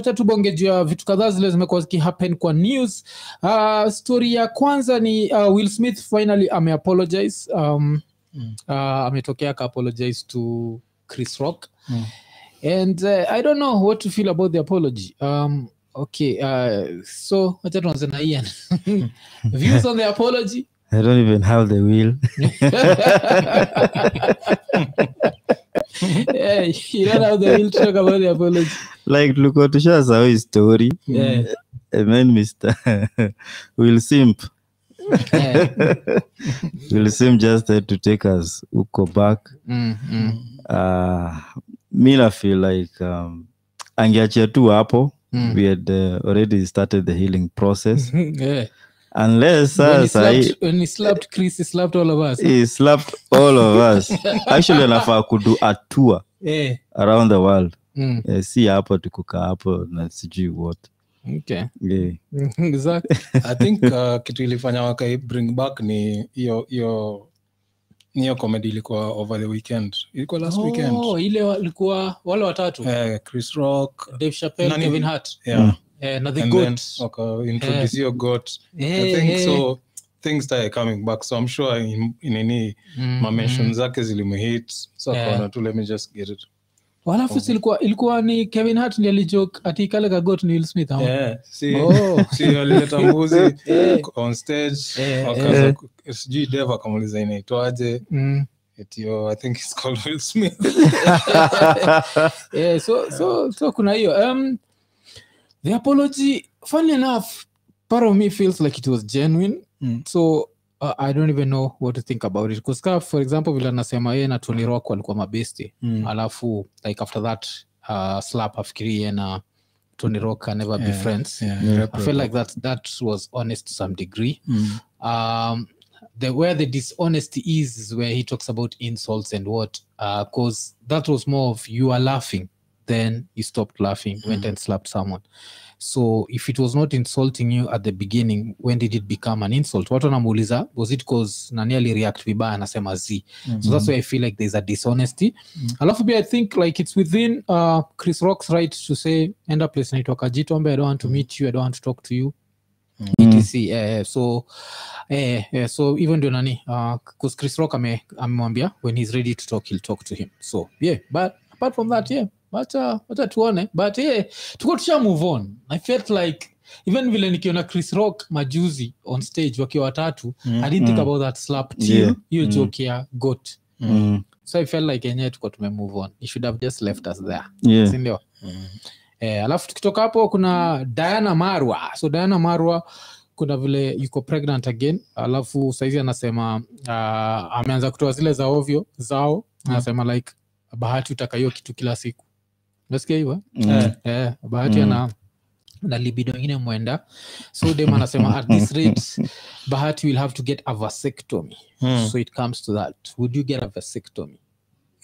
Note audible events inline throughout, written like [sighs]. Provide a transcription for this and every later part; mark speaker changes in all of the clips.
Speaker 1: wacha tubonge juu ya vitu kadhaa zile zimekuwa zikihappen kwa news uh, stori ya kwanza ni uh, will smith finally ameapologize um,
Speaker 2: Mm.
Speaker 1: uh, ametokea akaapologize to chris rock
Speaker 2: Mm.
Speaker 1: and uh, i don't know what to feel about the apology um, okay uh, so wacha tuanze na ian [laughs] views on the apology
Speaker 3: I don't even have the will. [laughs]
Speaker 1: yeah, you don't have the to talk about the apology
Speaker 3: like tushasahau hii story
Speaker 1: yeah.
Speaker 3: and then Mr. Will Simp
Speaker 1: yeah.
Speaker 3: Will Simp just had to take us uko back
Speaker 1: Mm, mm,
Speaker 3: uh, feel like um, angeachia tu hapo
Speaker 1: Mm.
Speaker 3: we had uh, already started the healing process [laughs]
Speaker 1: yeah.
Speaker 3: Unless sasa
Speaker 1: he slapped Chris, he slapped all of us.
Speaker 3: he slapped all of us [laughs] actually anafaa kudu a tour
Speaker 1: Yeah.
Speaker 3: around the world
Speaker 1: Mm.
Speaker 3: eh, si hapo tukukaa hapo na sijui what
Speaker 1: Okay.
Speaker 3: yeah. [laughs]
Speaker 1: Exactly.
Speaker 2: i think uh, kitu ilifanya wakai bring back ni hiyo hiyo niyo comedy ilikuwa over the weekend ilikuwa last weekend
Speaker 1: Oh, ile walikuwa wale watatu
Speaker 2: Eh, chris rock
Speaker 1: Dave Chappelle, Kevin Hart
Speaker 2: yeah
Speaker 1: eh, na the
Speaker 2: and
Speaker 1: goat.
Speaker 2: then waka-introduce hiyo goat i
Speaker 1: Eh,
Speaker 2: think so things started coming back so i'm sure in, in any
Speaker 1: Mm,
Speaker 2: mamention
Speaker 1: mm.
Speaker 2: zake zilimhit so
Speaker 1: Yeah.
Speaker 2: kaona tu let me just get it
Speaker 1: Halafu si ilikuwa ilikuwa ni Kevin Hart ndiye alijoke ati kale ka goat ni Will Smith
Speaker 2: yeah, si,
Speaker 1: Oh. [laughs]
Speaker 2: si alileta mbuzi [laughs]
Speaker 1: yeah.
Speaker 2: on stage yeah,
Speaker 1: eh.
Speaker 2: sijui dev akamuliza inaitwaje
Speaker 1: Mm.
Speaker 2: Yo, i think it's called will smith [laughs]
Speaker 1: yeah, so, so, so kuna hiyo um, the apology funny enough part of me feels like it was genuine
Speaker 2: Mm.
Speaker 1: so uh, i don't even know what to think about it because ka for example vile anasema yeye na tony rock walikuwa mabesti
Speaker 2: Mm.
Speaker 1: alafu like after that uh, slap afikiri yeye na tony rock can never be friends
Speaker 2: Yeah,
Speaker 3: Yeah.
Speaker 1: i feel like that that was honest to some degree
Speaker 2: Mm.
Speaker 1: um the where the dishonesty is is where he talks about insults and what because that was more of you are laughing then you stopped laughing went and slapped someone. So if it was not insulting you at the beginning when did it become an insult? Watu wanamuuliza was it cause nani alireact vibaya anasema z so that's why i feel like there's a dishonesty. Alafu pia i think like it's within uh, chris rock's right to say enda place naitwa kajitombe i don't want to meet you i don't want to talk to you. Etc eh, so eh, eh, so even ndio nani uh, because chris rock ame- amemwambia when he's ready to talk he'll talk to him. So yeah but apart from that yeah wacha wacha tuone but yeah tuko tusha move on i felt like even vile nikiona chris rock majuzi on stage wakiwa watatu
Speaker 2: Mm.
Speaker 1: i didn't think
Speaker 3: Mm.
Speaker 1: about that slap till
Speaker 3: Yeah.
Speaker 1: hiyo
Speaker 3: Mm.
Speaker 1: joke ya got
Speaker 3: Mm.
Speaker 1: so i felt like enyewe tuko tume move on you should have just left us there
Speaker 3: Yeah.
Speaker 1: sindio eh, alafu tukitoka hapo kuna diana marwa so diana marwa kuna vile yuko pregnant again alafu saizi anasema uh, ameanza kutoa zile za ovyo zao anasema like bahati utaka hiyo kitu kila siku nasikia hivyo
Speaker 3: Mm.
Speaker 1: eh, eh, bahati
Speaker 3: Mm.
Speaker 1: ana na libido ingine mwenda so dem anasema at this [laughs] rate bahati will have to get a vasectomy
Speaker 2: Mm.
Speaker 1: so it comes to that would you get a vasectomy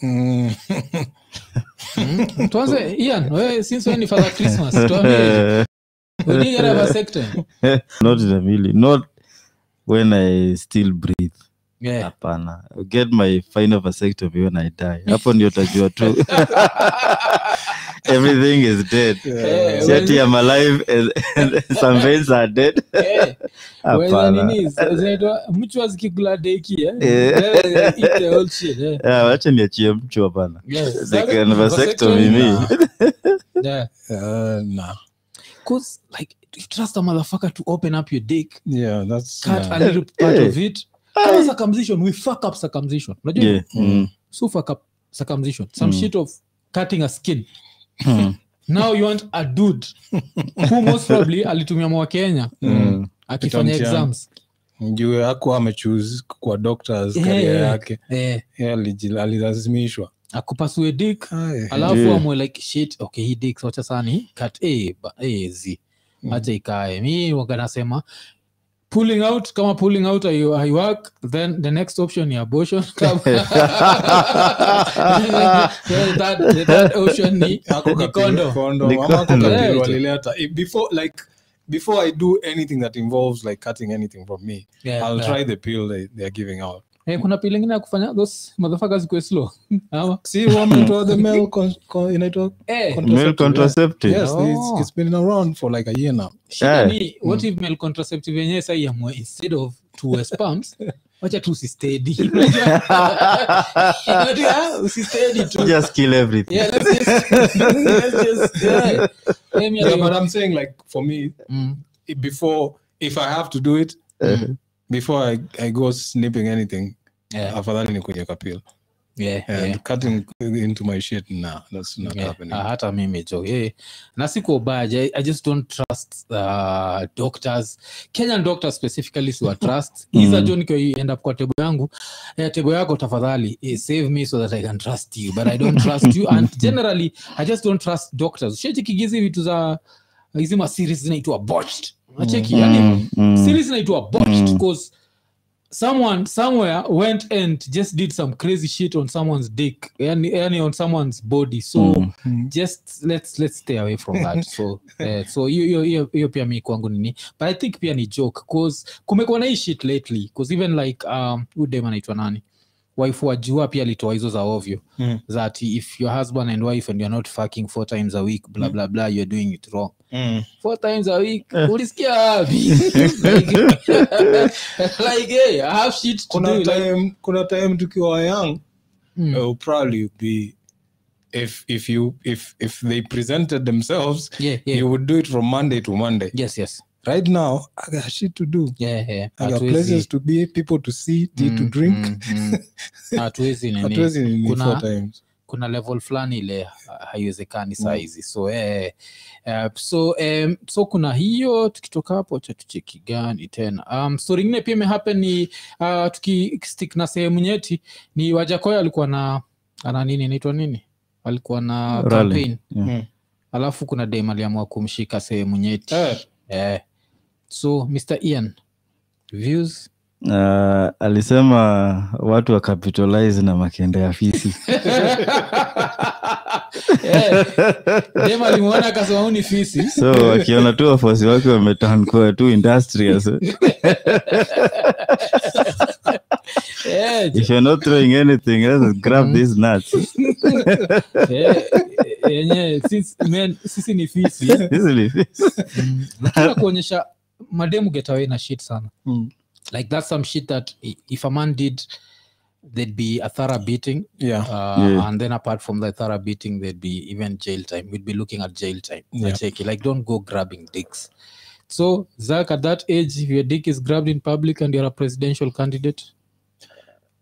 Speaker 2: Mm.
Speaker 1: Mm. tuanze ian since wewe father christmas tuambie [laughs] would you get a vasectomy [laughs]
Speaker 3: not in a million not when i still breathe
Speaker 1: yeah
Speaker 3: get my final vasectomy when i die hapo ndio tajua tu [laughs] everything is dead
Speaker 1: Eh,
Speaker 3: si ati I'm alive and, and some veins are dead
Speaker 1: weza
Speaker 3: hapana
Speaker 1: nini zikikula deki eh?
Speaker 3: Eh.
Speaker 1: Eat the whole shit.
Speaker 3: Yeah, wacha niachie mchu hapana
Speaker 1: Yeah.
Speaker 3: Vasectomy me. [laughs]
Speaker 1: Yeah.
Speaker 2: Uh, nah.
Speaker 1: 'Cause, like you trust a motherfucker to open up your dick
Speaker 2: Yeah, that's
Speaker 1: cut
Speaker 2: yeah.
Speaker 1: a little part
Speaker 3: Eh.
Speaker 1: of it kama circumcision we fuck up circumcision unajua
Speaker 3: yeah. mm.
Speaker 1: so fuck up circumcision some
Speaker 3: Mm.
Speaker 1: shit of cutting a skin
Speaker 3: Mm.
Speaker 1: now you want a dude who most probably alitumia mwa kenya
Speaker 3: Mm.
Speaker 1: akifanya exams
Speaker 2: juu aku amechuse kwa doctors career
Speaker 1: eh.
Speaker 2: yake
Speaker 1: eh,
Speaker 2: alilazimishwa
Speaker 1: akupasue dik alafu
Speaker 3: Yeah.
Speaker 1: amwe like shit okay hii dik wacha sani kat ba, eh,
Speaker 2: Mm.
Speaker 1: acha ikae mi waganasema pulling out kama pulling out hai- haiwork then the next option ni abortion [laughs] Kama- Then [laughs] that- the third option ni
Speaker 2: Ako
Speaker 1: ni
Speaker 2: kapili-
Speaker 1: condom.
Speaker 2: condom,
Speaker 3: Ni
Speaker 2: ama ako
Speaker 3: condom.
Speaker 2: kapili
Speaker 1: Yeah.
Speaker 2: walileta. Before like before i do anything that involves like cutting anything from me
Speaker 1: Yeah,
Speaker 2: i'll
Speaker 1: yeah.
Speaker 2: try the pill they, they're giving out
Speaker 1: Eh, kuna pili ingine ya kufanya? Those motherfuckers kuwe slow. Ama
Speaker 2: si wametoa the male con- con- inaitwa
Speaker 1: eh.
Speaker 3: Male contraceptive
Speaker 2: yes
Speaker 1: Oh.
Speaker 2: it's, it's been around for like a year now.
Speaker 1: Shida ni what if male contraceptive yenyewe sai yamwe instead of two sperms [laughs] wacha tu usistedi. [laughs] Usistedi tu.
Speaker 3: Just kill everything.
Speaker 1: Yeah let's just let's just yeah.
Speaker 2: Yeah, but i'm saying like for me
Speaker 1: Mm,
Speaker 2: i- before if i have to do it before i, I go snipping anything
Speaker 1: yeah.
Speaker 2: afadhali ni kwenye kapil.
Speaker 1: Yeah
Speaker 2: and
Speaker 1: yeah.
Speaker 2: cutting into my shit nah that's not
Speaker 1: Yeah,
Speaker 2: happening.
Speaker 1: Ah, hata mimi jo yeah. na siko baja I, i just don't trust uh, doctors. Kenyan doctors specifically siwa [laughs] trust. Iza jo nikiend up kwa tebo yangu eh, tebo yako tafadhali eh, save me so that i can trust you but i don't trust you. And [laughs] generally i just don't trust doctors. Shechikigizi vitu za hizi maseries zinaitwa botched. Nacheki yani
Speaker 3: Mm, mm.
Speaker 1: series zinaitwa botched because someone somewhere went and just did some crazy shit on someone's dick and, and on someone's body. So just let's let's stay away from that. So uh, [laughs] so hiyo pia mi kwangu nini but i think pia ni joke cause kumekuwa na hii shit lately cause even like um huyu dem anaitwa nani wife wajua pia alitoa hizo za ovyo.
Speaker 2: Mm.
Speaker 1: that if your husband and wife and you're not fucking four times a week blablabla blah blah you're doing it wrong. Four times a week? Ulisikia wapi? Like, [laughs] like hey, i have shit to
Speaker 2: kuna
Speaker 1: do like,
Speaker 2: time kuna time tukiwa young
Speaker 1: mm,
Speaker 2: it probably be if if you if if they presented themselves
Speaker 1: yeah yeah.
Speaker 2: you would do it from monday to monday.
Speaker 1: Yes yes
Speaker 2: right now i got shit to do.
Speaker 1: Yeah yeah
Speaker 2: i got places to be people to see tea to drink.
Speaker 1: hatuwezi mm, mm. [laughs] hatuwezi nini? Kuna-
Speaker 2: four times.
Speaker 1: kuna level fulani ile haiwezekani saa hizi so eh, eh, so um, so kuna hiyo tukitoka hapo cha tucheki gani tena? Um, story ingine pia imehappen ni uh, tukistick na sehemu nyeti ni wajakoya alikuwa na ana nini inaitwa nini? Alikuwa na
Speaker 3: Rally.
Speaker 1: campaign.
Speaker 3: Yeah.
Speaker 2: Mm.
Speaker 1: alafu kuna dem aliamua kumshika sehemu nyeti.
Speaker 2: Eh,
Speaker 1: eh. So mr ian views?
Speaker 3: Uh, alisema watu wa capitalize na makende ya fisi [laughs]
Speaker 1: Eh, dem alimwona akasema huu ni fisi.
Speaker 3: So wakiona tu wafuasi wake wametankoa tu industrious. [laughs] Eh. if you're not throwing anything grab these nuts. [laughs]
Speaker 1: Eh, yenye sisi, ni fisi. Mm, kuonyesha mademu get away na shit sana
Speaker 2: Mm.
Speaker 1: like that's some shit that if a man did there'd be a thorough beating
Speaker 2: yeah
Speaker 1: uh,
Speaker 3: Yeah.
Speaker 1: and then apart from the thorough beating there'd be even jail time we'd be looking at jail time
Speaker 2: Yeah.
Speaker 1: Nacheki. like don't go grabbing dicks so zach at that age if your dick is grabbed in public and you're a presidential candidate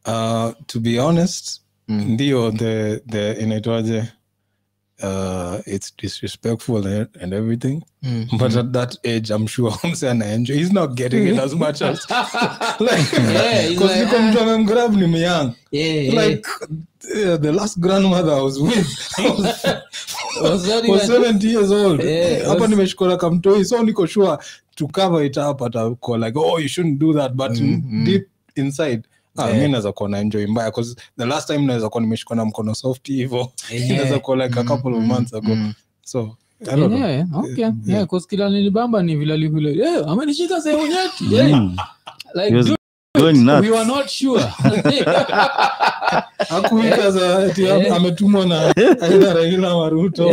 Speaker 2: uh, to be honest
Speaker 1: Mm.
Speaker 2: ndio the the inaitwaje uh, it's disrespectful and, and everything
Speaker 1: Mm.
Speaker 2: but at that age i'm sure [laughs] mse anaenjoy he's not getting it [laughs] as much as [laughs] like
Speaker 1: Yeah,
Speaker 2: because
Speaker 1: like,
Speaker 2: niko mtu amemgrab ni myang
Speaker 1: yeah, yeah.
Speaker 2: like uh, the last grandmother i was with
Speaker 1: Was not
Speaker 2: was
Speaker 1: even-
Speaker 2: 70 years old
Speaker 1: Yeah,
Speaker 2: hapa
Speaker 1: was-
Speaker 2: nimeshikona kamtoi so niko sure to cover it up atako like oh you shouldn't do that but
Speaker 1: Mhm.
Speaker 2: deep inside Ah,
Speaker 1: Yeah.
Speaker 2: mi naweza kuwa na enjoy mbaya bcause the last time naweza kuwa nimeshikwa mkono soft hivo [laughs]
Speaker 1: Yeah.
Speaker 2: inaweza kuwa like a
Speaker 1: Mm,
Speaker 2: couple of
Speaker 1: mm,
Speaker 2: months ago
Speaker 1: mm.
Speaker 2: so I don't know.
Speaker 1: Yeah, okay. Yeah, 'cause kila nilibamba ni vile alivile yeah, amenishika sehemu yetu yeah. Like, dude, we were not sure [laughs]
Speaker 2: Hakuwika za ametumwa na [laughs] aidha raila ama ruto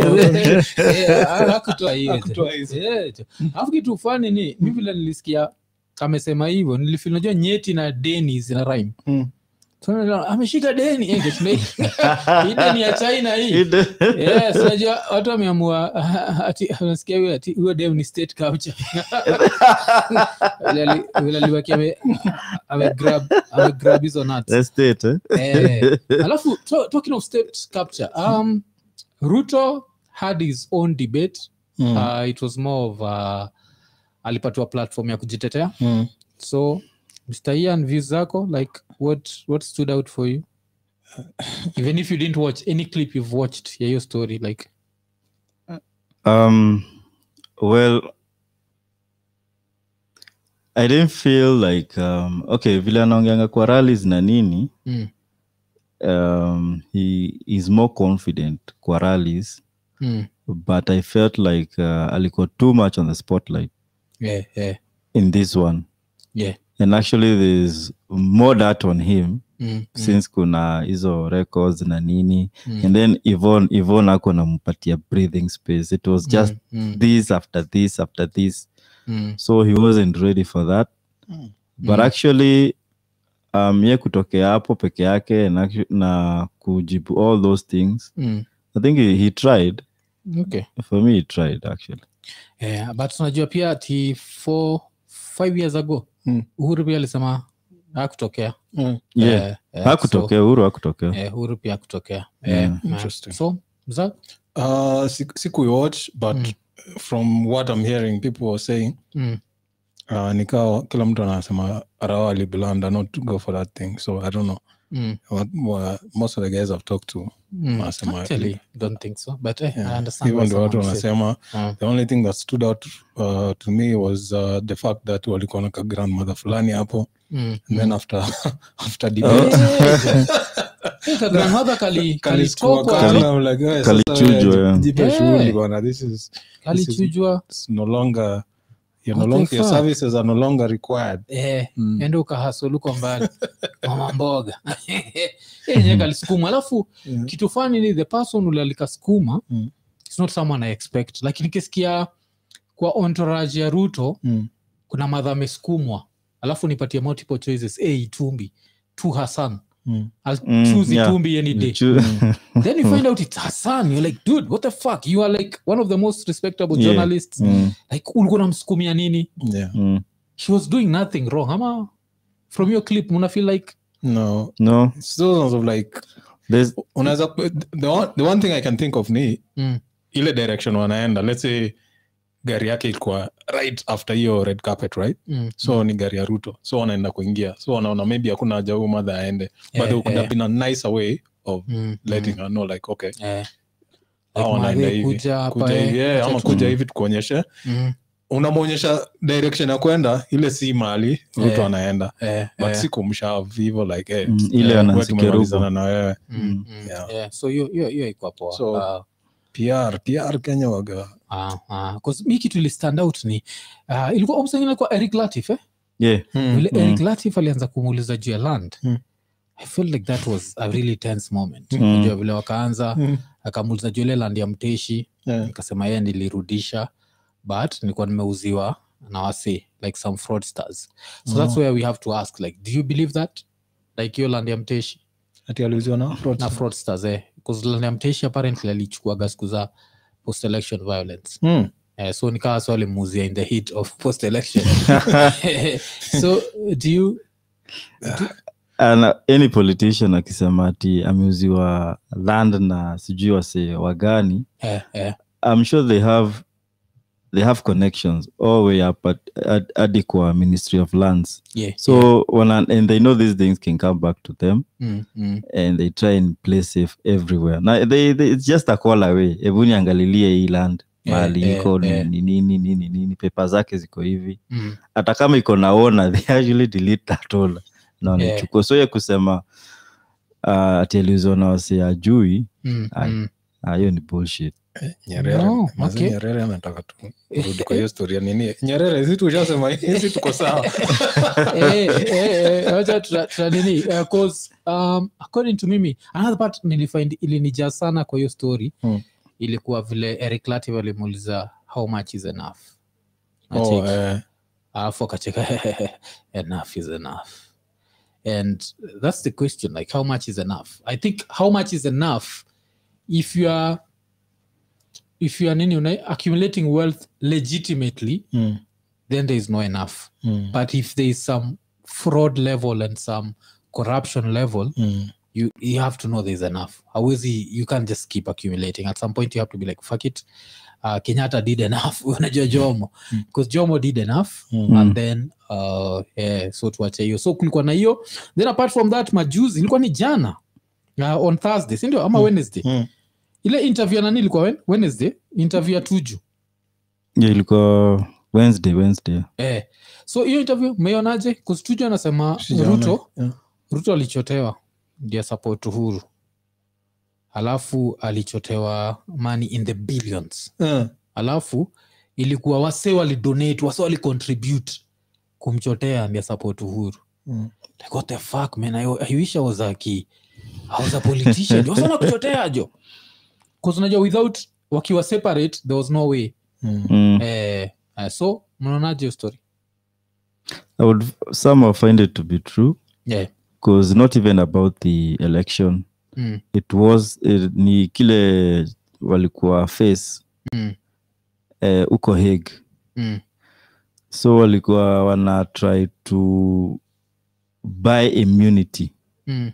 Speaker 1: Yeah, hakutoa hiyo.
Speaker 2: Hakutoa hizo.
Speaker 1: Yeah, tu. alafu kitu fani ni mi vile nilisikia amesema hivyo nilifinajua nyeti na deni zina rhyme
Speaker 2: Mm.
Speaker 1: Ameshika deni Eh, [laughs] hii deni ya china hii yes watu wameamua [laughs] nasikia huyo dem ni state culture Vile ali- vile aliwaki ame amegrab hizo nuts
Speaker 3: the state, eh?
Speaker 1: eh alafu talking of state culture um ruto had his own debate
Speaker 2: Mm.
Speaker 1: uh, it was more of uh, alipatiwa platform ya kujitetea.
Speaker 2: Mm.
Speaker 1: so mr ian views zako like what what stood out for you? [coughs] Even if you didn't watch any clip you've watched ya hiyo story like.
Speaker 3: Um, well, I didn't feel like um, okay, vile anaongeanga kwa rallies na nini
Speaker 1: mm,
Speaker 3: um, he is more confident kwa rallies
Speaker 1: mm,
Speaker 3: but I felt like uh, alikuwa too much on the spotlight
Speaker 1: yeah yeah.
Speaker 3: in this one.
Speaker 1: Yeah.
Speaker 3: And actually there's more that on him
Speaker 1: Mm, mm,
Speaker 3: since kuna hizo records na nini.
Speaker 1: Mm,
Speaker 3: and then Yvonne, Yvonne ako nampatia breathing space. It was just
Speaker 1: mm,
Speaker 3: this after this after this.
Speaker 1: Mm,
Speaker 3: so he wasn't ready for that.
Speaker 2: Mm.
Speaker 3: but
Speaker 1: Mm.
Speaker 3: actually um, ye kutokea hapo peke yake na, na kujibu all those things.
Speaker 1: Mm.
Speaker 3: i think he, he tried.
Speaker 1: Okay.
Speaker 3: For me he tried actually
Speaker 1: yeah, but unajua pia ti four five years ago
Speaker 2: Mm.
Speaker 1: uhuru pia alisema hakutokea
Speaker 2: Mm.
Speaker 3: yeah
Speaker 1: Eh, eh,
Speaker 3: hakutokea uhuru hakutokea
Speaker 1: eh, uhuru pia hakutokea Eh, eh,
Speaker 2: Interesting.
Speaker 1: so mza
Speaker 2: Uh, sikuiwatch but
Speaker 1: Mm.
Speaker 2: from what i'm hearing people were saying
Speaker 1: mm,
Speaker 2: uh, nikawa kila mtu anasema arawa alibilanda not to go for that thing so i don't know
Speaker 1: mm,
Speaker 2: what, what, most of the guys i've talked to
Speaker 1: mm.
Speaker 2: Wanasema-
Speaker 1: Actually, don't think so but eh, I understand
Speaker 2: even watu wanasema
Speaker 1: uh.
Speaker 2: the only thing that stood out uh, to me was uh, the fact that walikuwa na ka grandmother fulani hapo
Speaker 1: mm,
Speaker 2: and then after [laughs] after debate
Speaker 1: Eh, [laughs] grandmother kali-
Speaker 2: kali
Speaker 1: kalitokwa,
Speaker 2: kali. kali eh,
Speaker 3: yeah.
Speaker 2: jipe shughuli bwana this is
Speaker 1: kalichujwa
Speaker 2: it's no longer you're no
Speaker 1: What
Speaker 2: your services are no longer required.
Speaker 1: Eh,
Speaker 2: Mm.
Speaker 1: ende ukahasoluko mbali. [laughs] Mama mboga. [laughs] Kalisukuma alafu
Speaker 2: Yeah.
Speaker 1: kitu fani ni the person ule alikasukuma
Speaker 2: Mm.
Speaker 1: it's not someone i expect. Lakini kisikia kwa entourage ya ruto
Speaker 2: Mm.
Speaker 1: kuna madha amesukumwa alafu nipatie multiple choices. A itumbi. Tu hasan
Speaker 2: Mm.
Speaker 1: I'll
Speaker 3: Mm,
Speaker 1: choose
Speaker 3: yeah.
Speaker 1: itumbi any day.
Speaker 3: Chu- [laughs]
Speaker 1: then you find out it's hassan. You're like dude what the fuck? You are like one of the most respectable
Speaker 3: Yeah.
Speaker 1: journalists.
Speaker 3: Mm,
Speaker 1: like ulikuwa namsukumia nini?
Speaker 2: Yeah.
Speaker 3: Mm.
Speaker 1: she was doing nothing wrong. Ama from your clip muna feel like
Speaker 2: no.
Speaker 3: No.
Speaker 2: It's those of like
Speaker 3: there's
Speaker 2: unaweza the one, the one thing i can think of ni
Speaker 1: mm,
Speaker 2: ile direction wanaenda. Let's say gari yake ilikuwa right after hiyo red carpet right
Speaker 1: mm,
Speaker 2: so ni gari ya ruto so wanaenda kuingia so wanaona maybe hakuna haja huyu madha aende but
Speaker 1: yeah.
Speaker 2: there could
Speaker 1: eh.
Speaker 2: have been a nicer way of
Speaker 1: mm,
Speaker 2: letting
Speaker 1: mm,
Speaker 2: her know like okay yeah.
Speaker 1: Like
Speaker 2: wanaenda hivi.
Speaker 1: kuja
Speaker 2: kuja
Speaker 1: eh,
Speaker 2: hivi ama kuja hivi tukuonyeshe
Speaker 1: Mm,
Speaker 2: unamwonyesha direction ya kwenda ile si mali ruto
Speaker 1: yeah.
Speaker 2: anaenda
Speaker 1: yeah.
Speaker 2: but
Speaker 1: yeah.
Speaker 2: si kumshav hivo like hey,
Speaker 3: Mm, ile yeah.
Speaker 2: tumemalizana na wewe
Speaker 1: mm, mm,
Speaker 2: Yeah.
Speaker 1: yeah. so hiyo iko poa
Speaker 2: So-
Speaker 1: Ah,
Speaker 2: pr pr kenya waga
Speaker 1: ah, ah, 'cause mi kitu ili stand out ni uh, ilikuwa omsengine kwa eric latif eh?
Speaker 3: yeah
Speaker 1: vile
Speaker 3: mm.
Speaker 1: eric latif alianza kumuuliza juu ya land
Speaker 2: Mm.
Speaker 1: i feel like that was a really tense moment
Speaker 3: Mm.
Speaker 1: Unajua vile wakaanza
Speaker 2: Mm.
Speaker 1: akamuuliza juu ile land ya mteshi
Speaker 2: Yeah.
Speaker 1: nikasema yeye nilirudisha but nilikuwa nimeuziwa na wasi like some fraudsters so that's
Speaker 2: Oh.
Speaker 1: where we have to ask like do you believe that like hiyo land ya mteshi
Speaker 2: ati aliuziwa na
Speaker 1: na fraudsters eh because mteshi apparently alichukuaga siku za post election violence
Speaker 2: Mm.
Speaker 1: Uh, so nikawa so alimuuzia in the heat of post election [laughs] [laughs] so do you
Speaker 3: and any politician akisema ati ameuziwa land na sijui wase wagani
Speaker 1: yeah, yeah.
Speaker 3: i'm sure they have they have connections. All way up at, at, ministry of lands.
Speaker 1: Yeah,
Speaker 3: so
Speaker 1: yeah.
Speaker 3: wana, and they know these things can come back to them.
Speaker 1: Mm, mm,
Speaker 3: and they try and play safe everywhere. Now they, they, it's just a call away. Hebu niangalilie hii land.
Speaker 1: Yeah,
Speaker 3: mahali
Speaker 1: yeah,
Speaker 3: iko
Speaker 1: yeah.
Speaker 3: ni nini nini nini pepa zake ziko hivi.
Speaker 1: Mm,
Speaker 3: hata kama iko na owner they actually delete that owner. Na wanaichukua so ya kusema uh, ati na wase ajui
Speaker 1: mm, mm.
Speaker 3: ah, ni bullshit
Speaker 2: nyerere.
Speaker 1: No, okay.
Speaker 2: nyerere anataka tu rudi kwa hiyo [laughs] storia nini? Nyerere si tushasema hizi tuko sawa. [laughs]
Speaker 1: Eh, eh, eh, nini? 'cause, um, according to mimi another part nilifind ilinijaa sana kwa hiyo story
Speaker 2: Hmm.
Speaker 1: ilikuwa vile eric lativ alimuuliza how much is enough?
Speaker 2: Oh, eh,
Speaker 1: alafu akacheka [laughs] enough is enough. And that's the question like how much is enough? I think how much is enough if you are if you are nini una- accumulating wealth legitimately
Speaker 2: mm,
Speaker 1: then there is no enough.
Speaker 2: Mm,
Speaker 1: but if there is some fraud level and some corruption level
Speaker 2: mm.
Speaker 1: you you have to know there's enough. Hawezi you can't just keep accumulating. At some point you have to be like fuck it. Uh, kenyatta did enough. [laughs] Unajua jomo.
Speaker 2: Mm.
Speaker 1: because jomo did enough
Speaker 2: Mm.
Speaker 1: and then uh, yeah, so tuache hiyo. So kulikuwa na hiyo. Then apart from that majuzi ilikuwa ni jana uh, on thursday sindio ama
Speaker 2: Mm.
Speaker 1: wednesday.
Speaker 2: Mm.
Speaker 1: Ile interview ya nani ilikuwa when? wednesday interview ya tuju
Speaker 3: yeah, ilikuwa wednesday wednesday
Speaker 1: eh. so hiyo interview mmeionaje kustuju anasema
Speaker 2: Sijaona.
Speaker 1: ruto
Speaker 2: Yeah.
Speaker 1: ruto alichotewa ndia support uhuru alafu alichotewa money in the billions
Speaker 2: yeah.
Speaker 1: alafu ilikuwa wase walidonate wase walicontribute kumchotea ndia support uhuru
Speaker 2: Mm.
Speaker 1: like what the fuck man i, I wish i was a ki i was a politician wasana kuchotea jo bcause unajua without wakiwa separate there was no way.
Speaker 2: Mm.
Speaker 3: Mm.
Speaker 1: eh, eh, so mnaonaje hiyo story?
Speaker 3: I would somehow find it to be true.
Speaker 1: Yeah.
Speaker 3: because not even about the election.
Speaker 1: Mm,
Speaker 3: it was eh, ni kile walikuwa face.
Speaker 1: Mm,
Speaker 3: eh, uko Hague.
Speaker 1: Mm,
Speaker 3: so walikuwa wana try to buy immunity.
Speaker 1: Mm,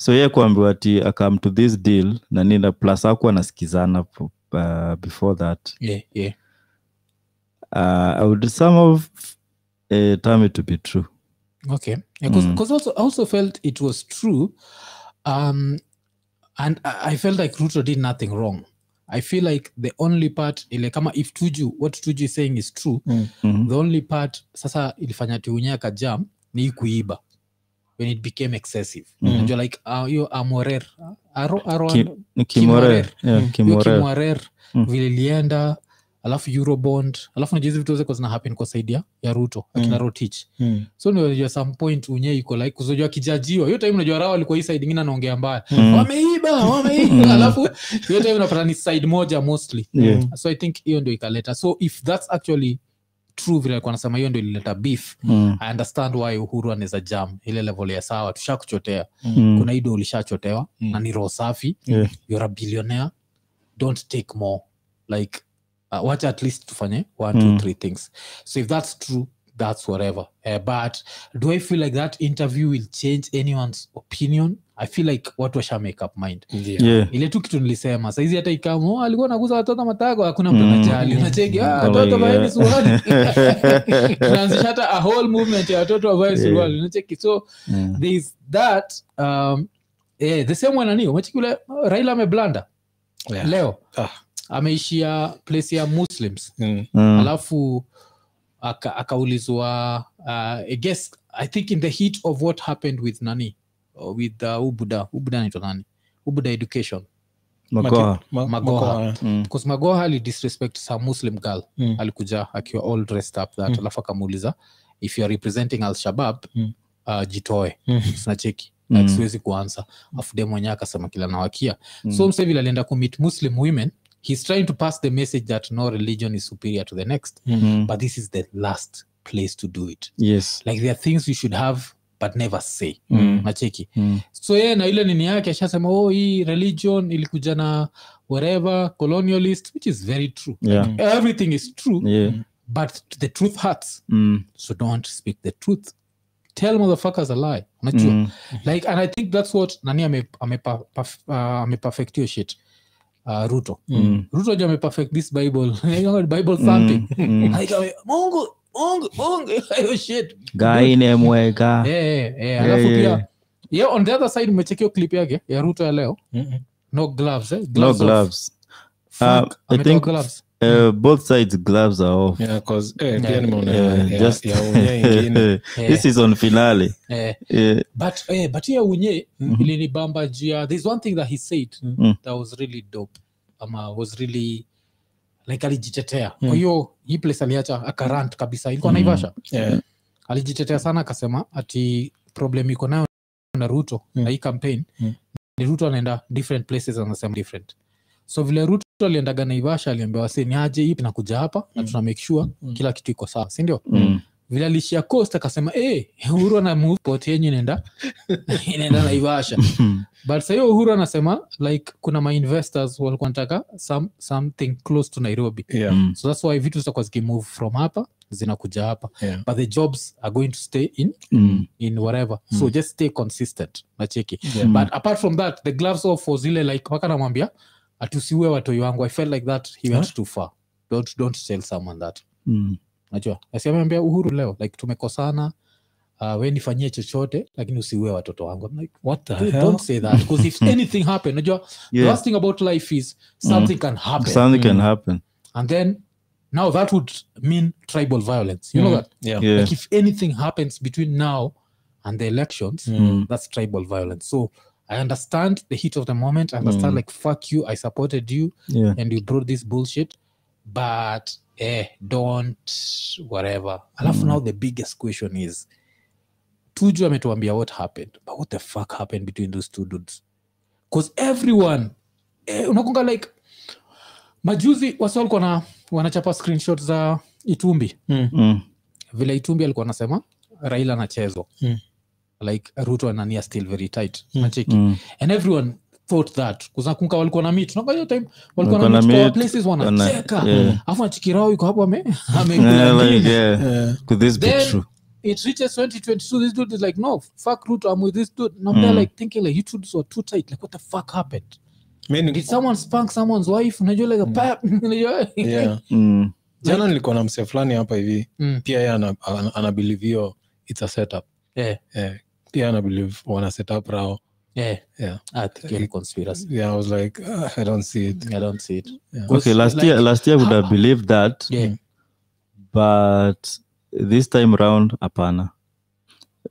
Speaker 3: so yeye kuambiwa ati akam to this deal na nina plus aku anasikizana uh, before that
Speaker 1: yeah, yeah.
Speaker 3: uh, i would somehow uh, term it to be true
Speaker 1: okay because
Speaker 3: Mm.
Speaker 1: also I also felt it was true um and I, I felt like Ruto did nothing wrong I feel like the only part ile kama if Tuju what Tuju is saying is true
Speaker 3: Mhm.
Speaker 1: the only part sasa ilifanya tiunyaka jam ni kuiba when it became excessive
Speaker 3: mm.
Speaker 1: and you're like uh, you amorer aro, aro,
Speaker 3: ni
Speaker 1: Kimorer.
Speaker 3: Kimorer. Mm.
Speaker 1: vile alafu eurobond alafu najua hizi vitu zote zina happen kwa saidi ya, ya ruto akina
Speaker 2: Mm.
Speaker 1: rotich
Speaker 2: Mm.
Speaker 1: so ndio some point unye iko like kuzojua kijajiwa hiyo time unajua rawa alikuwa hii side ingine anaongea mbaya
Speaker 3: Mm.
Speaker 1: wameiba wameiba alafu hiyo time unapata ni side moja mostly
Speaker 3: Yeah.
Speaker 1: so i think hiyo ndio ikaleta so if that's actually true vile alikuwa anasema hiyo ndio ilileta beef
Speaker 3: Mm.
Speaker 1: i understand why uhuru anaweza jam ile level ya sawa tushakuchotea
Speaker 3: Mm.
Speaker 1: kuna ido ulishachotewa
Speaker 2: Mm.
Speaker 1: na ni roho safi
Speaker 3: Yeah.
Speaker 1: you're a billionaire don't take more like uh, wacha at least tufanye one
Speaker 3: Mm.
Speaker 1: two three things so if that's true that's whatever uh, but do i feel like that interview will change anyone's opinion i feel like watu washa make up mind
Speaker 2: Yeah.
Speaker 3: Yeah.
Speaker 1: ile tu kitu nilisema saizi hata ikamo oh, alikuwa naguza watoto matago hakuna mtu
Speaker 3: Mm.
Speaker 1: anajali unacheki ah,
Speaker 3: Oh
Speaker 1: watoto vaeni [laughs] suruali tunaanzisha hata a whole movement ya watoto wavae
Speaker 3: Yeah.
Speaker 1: suruali unacheki so
Speaker 3: Yeah.
Speaker 1: that um, eh, the same way nani umecheki uh, raila ameblanda
Speaker 2: Yeah.
Speaker 1: leo
Speaker 2: Ah.
Speaker 1: ameishia place ya muslims
Speaker 2: Mm.
Speaker 3: Mm.
Speaker 1: alafu aka- akaulizwa uh, I guess i think in the heat of what happened with nani uh, with uh, ubuda ubuda naitwa nani ubuda education
Speaker 3: Magoha.
Speaker 1: Magoha.
Speaker 2: Magoha,
Speaker 3: Mm.
Speaker 1: magoha alidisrespect sa muslim girl
Speaker 2: Mm.
Speaker 1: alikuja akiwa all dressed up that
Speaker 2: Mm.
Speaker 1: alafu akamuuliza if youare representing al shabab
Speaker 2: Mm.
Speaker 1: uh, jitoe
Speaker 2: Mm.
Speaker 1: sinacheki
Speaker 3: Mm.
Speaker 1: like siwezi kuansa afu de mwenyewe akasema kila nawakia
Speaker 3: Mm.
Speaker 1: so msevil alienda kumit muslim women he's trying to pass the message that no religion is superior to the next
Speaker 3: Mm.
Speaker 1: but this is the last place to do it
Speaker 3: Yes.
Speaker 1: like there are things you should have but never say
Speaker 3: Mm.
Speaker 1: nacheki
Speaker 3: Mm.
Speaker 1: so yeye na ile nini yake ashasema oh hii religion ilikuja na whatever colonialist which is very true
Speaker 3: Yeah.
Speaker 1: like, everything is true
Speaker 3: Yeah.
Speaker 1: but the truth hurts
Speaker 3: Mm.
Speaker 1: so don't speak the truth tell motherfuckers a lie unajua
Speaker 3: Mm.
Speaker 1: like and i think that's what nani ame- amepa- paf- uh, ameperfect hiyo shit uh, ruto
Speaker 3: Mm.
Speaker 1: ruto jo ameperfect this bible [laughs] bible thumping
Speaker 3: Mm. [laughs]
Speaker 1: mm. mungu mungu mungu [laughs] hiyo shit
Speaker 3: gaine mwega
Speaker 1: Eh, yeah. eh, alafu
Speaker 3: yeah.
Speaker 1: pia yeah, on the other side umechekio clip yake ya ruto ya leo
Speaker 2: Mm.
Speaker 1: no gloves eh? gloves no
Speaker 3: gloves
Speaker 1: of,
Speaker 3: Uh, I think-
Speaker 1: gloves
Speaker 3: uh, both sides gloves are off
Speaker 2: Yeah, 'cause, eh,
Speaker 1: Yeah.
Speaker 2: nimeona
Speaker 3: Yeah,
Speaker 2: ya-
Speaker 3: just
Speaker 2: ya unye ingine. [laughs]
Speaker 3: this is on finale
Speaker 1: Yeah.
Speaker 3: yeah.
Speaker 1: but eh, but unye
Speaker 3: Mhm.
Speaker 1: ilinibamba juu there's one thing that he said
Speaker 3: Mm.
Speaker 1: that was really dope ama was really like alijitetea
Speaker 2: Mm.
Speaker 1: kwa hiyo hii place aliacha akarant kabisa ilikuwa
Speaker 3: Mm.
Speaker 1: naivasha
Speaker 2: Yeah.
Speaker 1: alijitetea sana akasema ati problem iko nayo na ruto
Speaker 2: Mm.
Speaker 1: na hii campaign
Speaker 2: Mm.
Speaker 1: ni ruto anaenda different places anasema different so vile ruto aliendaga naivasha aliambia wase ni aje hii nakuja hapa na
Speaker 2: Mm.
Speaker 1: tuna make sure
Speaker 2: Mm.
Speaker 1: kila kitu iko sawa sindio
Speaker 3: Mm.
Speaker 1: vile alishia coast akasema hey, uhuru ana move yenyu inaenda [laughs] inaenda naivasha [laughs] but sahiyo uhuru anasema like kuna mainvestors walikuwa nataka some, something close to nairobi
Speaker 2: Yeah.
Speaker 3: Mm.
Speaker 1: so thats why vitu zitakuwa zikimove from hapa zinakuja hapa
Speaker 2: Yeah.
Speaker 1: but the jobs are going to stay in
Speaker 3: Mm.
Speaker 1: in whatever so
Speaker 2: Mm.
Speaker 1: just stay consistent nacheki
Speaker 2: Yeah.
Speaker 1: but apart from that the gloves off was ile like waka namwambia atusiue watoi wangu i felt like that he went
Speaker 2: Huh?
Speaker 1: too far don't, don't tell someone that
Speaker 3: Mm.
Speaker 1: najua asiameambia uhuru leo like tumekosana uh, we nifanyie chochote lakini usiue watoto wangu I'm like,
Speaker 2: What the
Speaker 1: dude,
Speaker 2: hell?
Speaker 1: don't say that because if [laughs] anything happen najua the last thing about life is something can happen
Speaker 3: Something can
Speaker 2: Mm.
Speaker 3: happen.
Speaker 1: and then now that would mean tribal violence you know
Speaker 2: Mm.
Speaker 1: that
Speaker 2: Yeah.
Speaker 3: Yeah.
Speaker 1: like if anything happens between now and the elections
Speaker 2: Mm.
Speaker 1: that's tribal violence so i understand the heat of the moment i understand
Speaker 3: Mm.
Speaker 1: like fuck you i supported you
Speaker 3: Yeah.
Speaker 1: and you brought this bullshit but eh, don't whatever alafu now the biggest question is tuju ametuambia what happened but what the fuck happened between those two dudes Because everyone eh, unakunga like majuzi wasi walikuwa na wanachapa screenshot za itumbi
Speaker 3: Mm.
Speaker 1: vile itumbi alikuwa anasema raila anachezwa
Speaker 2: Mm.
Speaker 1: Like ruto anania still very tight
Speaker 2: Mm.
Speaker 1: nacheki
Speaker 3: Mm.
Speaker 1: and everyone thought that kuzakunka walikuwa na mit nakaa hiyo time walikuwa na meet, places
Speaker 3: wana-
Speaker 1: wanacheka afu achikirao yuko hapo ame [laughs]
Speaker 3: Yeah, like,
Speaker 1: nini.
Speaker 3: yeah. Could this be true?
Speaker 1: it reaches 2022 this dude is like no fuck Ruto I'm with this dude and I'm there
Speaker 3: Mm.
Speaker 1: like thinking like you two dudes were too tight like what the fuck happened
Speaker 2: Meaning,
Speaker 1: did someone spank someone's wife unajua like a pap [laughs]
Speaker 2: yeah. [laughs]
Speaker 3: Mm.
Speaker 2: jana nilikuwa na mse fulani hapa hivi
Speaker 1: Mm.
Speaker 2: pia ye anabilivio ana, ana it's a setup
Speaker 1: yeah
Speaker 2: eh, pia ana believe wana set up rao
Speaker 1: yeah
Speaker 2: yeah.
Speaker 1: I think like, conspiracy
Speaker 2: yeah i was like uh, i don't see it
Speaker 1: I don't see it
Speaker 2: Yeah.
Speaker 3: Okay, last
Speaker 1: like-
Speaker 3: year, last year I would have believed that,
Speaker 1: yeah
Speaker 3: but this time round, hapana.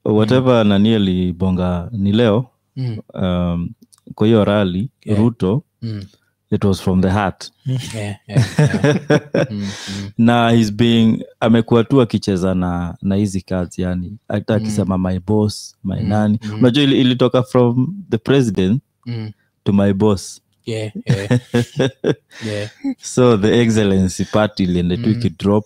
Speaker 3: Whatever nani alibonga ni leo
Speaker 1: mm.
Speaker 3: um, kwa hiyo rally
Speaker 1: Yeah.
Speaker 3: Ruto,
Speaker 1: Mm.
Speaker 3: It was from the heart
Speaker 1: yeah yeah, yeah. [laughs] mm. Mm.
Speaker 3: na he's being amekuwa tu akicheza na na hizi cards yani hata akisema my boss my
Speaker 1: Mm,
Speaker 3: nani
Speaker 1: mm.
Speaker 3: unajua ili- ilitoka from the president
Speaker 1: Mm.
Speaker 3: to my boss
Speaker 1: yeah yeah [laughs] yeah
Speaker 3: so the excellency part iliende tu
Speaker 1: Mm.
Speaker 3: ikidrop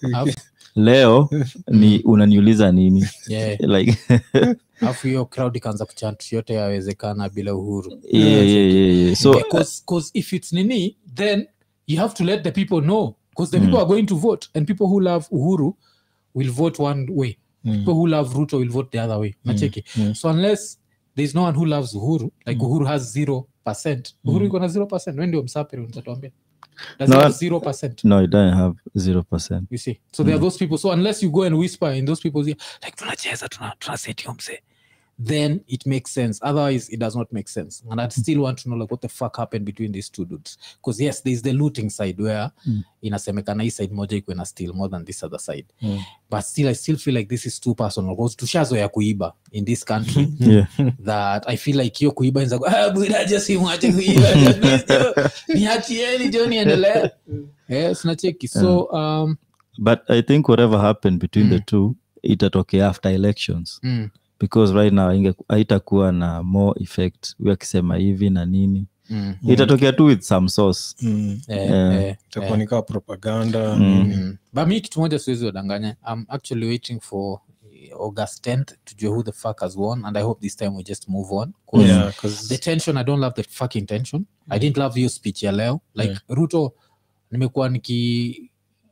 Speaker 3: leo [laughs] ni unaniuliza nini?
Speaker 1: Yeah. [laughs]
Speaker 3: Like [laughs]
Speaker 1: alafu hiyo crowd ikaanza kuchant yote yawezekana bila uhuru.
Speaker 3: Yeah, yeah, yeah, yeah. so
Speaker 1: because cause if it's nini then you have to let the people know. Because the people are going to vote and people who love uhuru will vote one way.
Speaker 2: Mm.
Speaker 1: people who love ruto will vote the other way. Nacheki
Speaker 2: mm.
Speaker 1: so unless there's no one who loves uhuru like uhuru has zero percent. Uhuru iko na zero percent. We ndio msapiri utatuambia does
Speaker 3: No,
Speaker 1: it have zero percent?
Speaker 3: no it doesn't have zero percent.
Speaker 1: You see so there are those people so unless you go and whisper in those people's ear like tunacheza tuna tunaseti mse then it makes sense. Otherwise it does not make sense. And i'd still want to know like what the fuck happened between these two dudes. Because yes there's the looting side where
Speaker 3: Mm.
Speaker 1: inasemekana hii side moja ikuwe na steal more than this other side.
Speaker 2: Mm.
Speaker 1: but still i still feel like this is too personal. Because tushazoya kuiba in this country. [laughs]
Speaker 3: Yeah. [laughs]
Speaker 1: That i feel like hiyo kuiba inza ah, budaje simwache kuiba. [laughs] Niachieni jo niendelee yes nacheki. So um,
Speaker 3: but i think whatever happened between the
Speaker 1: Mm.
Speaker 3: two itatokea after elections.
Speaker 1: Mm,
Speaker 3: because right now inge- haitakuwa na more effect huyu akisema hivi na nini
Speaker 1: mm,
Speaker 3: itatokea tu with some source
Speaker 2: Mm.
Speaker 1: yeah,
Speaker 3: Yeah.
Speaker 1: yeah.
Speaker 2: itakuwa ni propaganda
Speaker 3: Mm.
Speaker 1: Mm. but mi kitu moja siwezi wadanganya i'm actually waiting for august 10th tujue who the fuck has won and i hope this time we just move on 'Cause
Speaker 2: Yeah, 'cause-
Speaker 1: the tension i don't love the fucking tension i didn't love hiyo speech ya leo like
Speaker 2: Yeah.
Speaker 1: ruto nimekuwa niki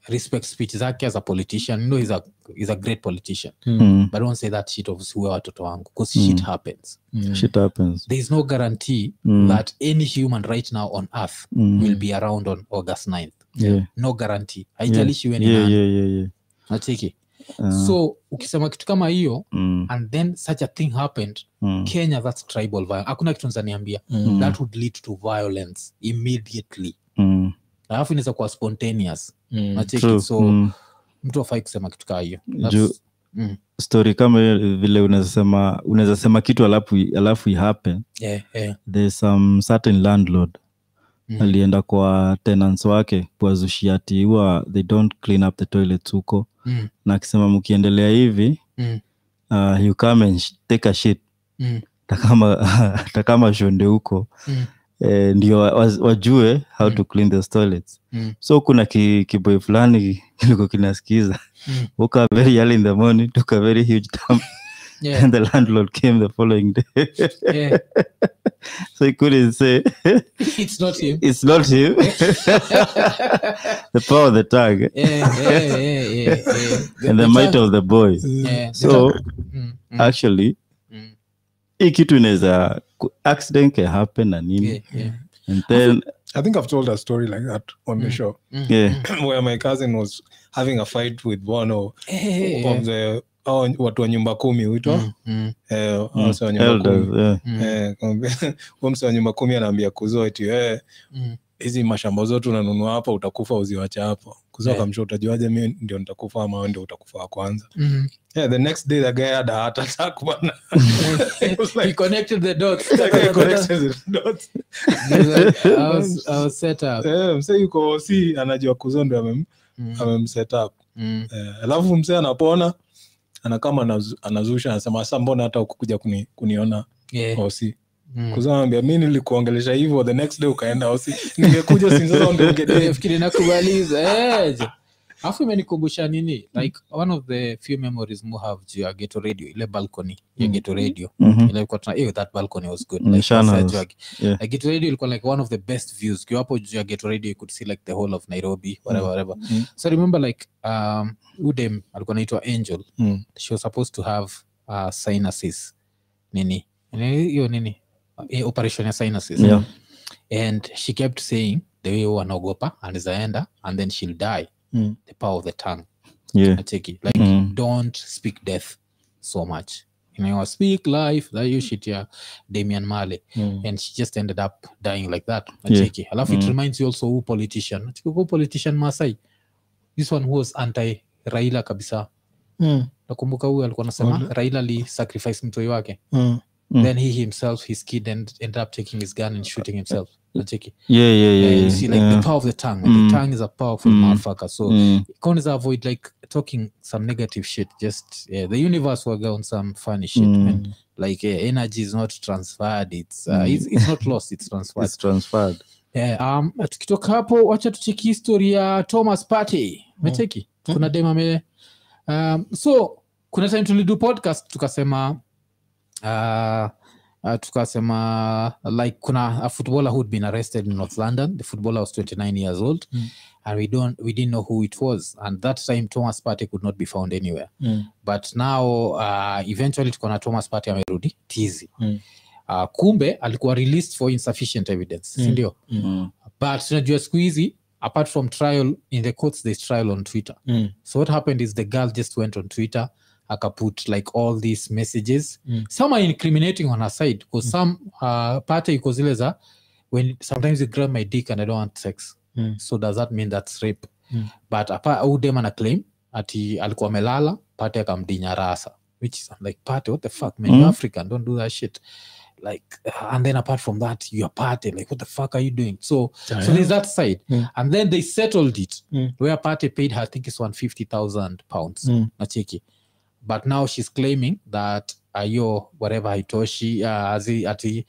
Speaker 1: respect speech zake as a politician you know he's a, he's a great politician
Speaker 3: mm.
Speaker 1: but don't say that shit of huwa watoto wangu because shit happens
Speaker 2: Mm.
Speaker 3: shit happens
Speaker 1: there is no guarantee
Speaker 3: Mm.
Speaker 1: that any human right now on earth
Speaker 3: Mm.
Speaker 1: will be around on august 9th
Speaker 3: yeah.
Speaker 1: no guarantee haijalishi yeah.
Speaker 3: yeah, yeah, yeah, yeah.
Speaker 1: nacheki
Speaker 3: Uh,
Speaker 1: so ukisema kitu kama hiyo
Speaker 3: mm,
Speaker 1: and then such a thing happened
Speaker 3: mm,
Speaker 1: kenya that's tribal violence hakuna kitu nzaniambia
Speaker 2: Mm.
Speaker 1: that would lead to violence immediately
Speaker 3: mm.
Speaker 1: Alafu inaweza kuwa spontaneous.
Speaker 2: Mm.
Speaker 1: nacheki so
Speaker 3: Mm.
Speaker 1: mtu afai kusema kitu kaa hiyo. Mm,
Speaker 3: story kama vile unaweza sema unaweza sema kitu alafu alafu ihappen
Speaker 1: yeah, yeah.
Speaker 3: there's some certain landlord
Speaker 1: Mm.
Speaker 3: alienda kwa tenants wake kuwazushia ati huwa they don't clean up the toilets huko.
Speaker 1: Mm,
Speaker 3: na akisema mkiendelea hivi
Speaker 1: mm,
Speaker 3: uh, you come and take a shit.
Speaker 1: Mm,
Speaker 3: takama [laughs] takama shonde huko.
Speaker 1: Mm,
Speaker 3: eh, ndio wa- wa- wajue how to clean the toilets.
Speaker 1: Mm,
Speaker 3: so kuna ki- kiboi fulani kilikuwa kinasikiza.
Speaker 1: Mm.
Speaker 3: woke up very early in the morning took a very huge dump.
Speaker 1: Yeah,
Speaker 3: and the landlord came the following day.
Speaker 1: Yeah. [laughs]
Speaker 3: so he couldn't say. [laughs]
Speaker 1: It's not him.
Speaker 3: It's not him. [laughs] The power of the tongue
Speaker 1: yeah, yeah, yeah, yeah, yeah.
Speaker 3: and the might of the boy.
Speaker 1: Yeah.
Speaker 3: so
Speaker 1: Mm, mm,
Speaker 3: actually
Speaker 1: mm.
Speaker 3: hii kitu inaweza accident can happen na nini
Speaker 1: Yeah, yeah.
Speaker 3: and then
Speaker 2: I think I've told a story like that on the show.
Speaker 1: Mm,
Speaker 3: yeah. [clears throat]
Speaker 2: Where my cousin was having a fight with one of,
Speaker 1: yeah, yeah,
Speaker 2: the hao watu wa nyumba kumi huitwa?
Speaker 1: Mm, mm,
Speaker 2: eh, hao wa nyumba
Speaker 3: elders
Speaker 2: kumi.
Speaker 3: yeah.
Speaker 1: Mm,
Speaker 2: Eh, [laughs] mse wa nyumba kumi anaambia kuzo eti eh,
Speaker 1: mm.
Speaker 2: hizi mashamba zote unanunua hapa utakufa uziwache hapo kuzo
Speaker 1: Yeah.
Speaker 2: akamsha utajuaje mi ndio nitakufa ama ndio utakufa wa kwanza
Speaker 1: Mm.
Speaker 2: yeah, the next day the guy had a heart attack bana [laughs]
Speaker 1: he
Speaker 2: like
Speaker 1: connected the dots [laughs]
Speaker 2: the connected the dots.
Speaker 1: Like, I was, I was set up
Speaker 2: yeah, mse yuko si anajua kuzo ndio amem
Speaker 1: Mm.
Speaker 2: amemset up
Speaker 1: Mm.
Speaker 2: yeah, alafu msee anapona anakama anazu- anazusha anasema asa mbona hata ukukuja kuni, kuniona
Speaker 1: Yeah.
Speaker 2: osi
Speaker 1: Mm.
Speaker 2: kuzambia mi nilikuongelesha hivyo the next day ukaenda osi ningekuja sinzazongeongedee
Speaker 1: fikiri nakubaliza. Eh, alafu imenikumbusha nini? Like one of the few memories mu have juu ya geto radio ile balcony ya
Speaker 2: Mm.
Speaker 1: geto radio.
Speaker 3: Mhm.
Speaker 1: ile ilikuwa tuna eh, that balcony was good.
Speaker 3: Mm,
Speaker 1: like,
Speaker 3: Shana yeah.
Speaker 1: geto radio ilikuwa like one of the best views. Ukiwa hapo juu ya geto radio you could see like the whole of nairobi whatever whatever.
Speaker 2: Mm.
Speaker 1: so I remember like um udem alikuwa naitwa angel.
Speaker 2: Mm.
Speaker 1: she was supposed to have uh, sinuses. Nini hiyo nini operation ya sinuses
Speaker 3: Yeah.
Speaker 1: and she kept saying the way wanaogopa anawezaenda and then she'll die
Speaker 2: Mm.
Speaker 1: the power of the tongue
Speaker 3: Yeah.
Speaker 1: nacheki like
Speaker 3: Mm.
Speaker 1: don't speak death so much you know speak life that you shit ya damian male
Speaker 2: Mm.
Speaker 1: and she just ended up dying like that nacheki alafu it
Speaker 3: Mm.
Speaker 1: reminds you also who politician who politician masai this one who was anti raila kabisa
Speaker 2: Mm.
Speaker 1: nakumbuka huyu alikuwa anasema
Speaker 2: Ole.
Speaker 1: raila li sacrifice mtoi wake
Speaker 2: Mm.
Speaker 3: Mm.
Speaker 1: then he himself his kid end, end up taking his gun and shooting himself nacheki
Speaker 3: Yeah, yeah, yeah,
Speaker 1: Yeah, you see, like
Speaker 3: yeah.
Speaker 1: the power of the tongue.
Speaker 3: Mm.
Speaker 1: The tongue is a powerful
Speaker 3: Mm.
Speaker 1: motherfucker. So
Speaker 3: Mm.
Speaker 1: Con avoid like talking some negative shit. Just yeah, the universe will go on some funny shit.
Speaker 3: Mm.
Speaker 1: Man. Like yeah, energy is not transferred. It's uh,
Speaker 3: Mm.
Speaker 1: it's, it's not lost. It's transferred.
Speaker 3: It's transferred.
Speaker 1: yeah, um, tukitoka hapo, wacha tucheki history ya Thomas Party. Mecheki kuna dema me um, so kuna time tulidu podcast tukasema uh, uh, tukasema like kuna a footballer who'd been arrested in north london the footballer was 29 years old
Speaker 2: Mm.
Speaker 1: and we don't we didn't know who it was and that time thomas party could not be found anywhere
Speaker 2: Mm.
Speaker 1: but now uh, eventually tukona thomas party amerudi tizi
Speaker 2: Mm.
Speaker 1: uh, kumbe alikuwa released for insufficient evidence
Speaker 2: Mm.
Speaker 1: sindio
Speaker 3: Mm.
Speaker 1: but tunajua siku hizi apart from trial in the courts there's trial on twitter
Speaker 2: Mm.
Speaker 1: so what happened is the girl just went on twitter akaput like all these messages
Speaker 2: Mm.
Speaker 1: some are incriminating on her side because some uh, pate iko zile za when sometimes you grab my dick and i don't want sex
Speaker 2: Mm.
Speaker 1: so does that mean that's rape
Speaker 2: Mm.
Speaker 1: but ana claim ati alikuwa amelala pate akamdinya rasa which is I'm like pate what the fuck man
Speaker 3: Mm.
Speaker 1: you african don't do that shit like uh, and then apart from that you're party like what the fuck are you doing so so there's that side
Speaker 2: Mm.
Speaker 1: and then they settled it
Speaker 2: Mm.
Speaker 1: where party paid her i think it's 150000 pounds
Speaker 2: Mm.
Speaker 1: nacheki but now she's claiming that ayo whatever hitoshi uh, azi, ati,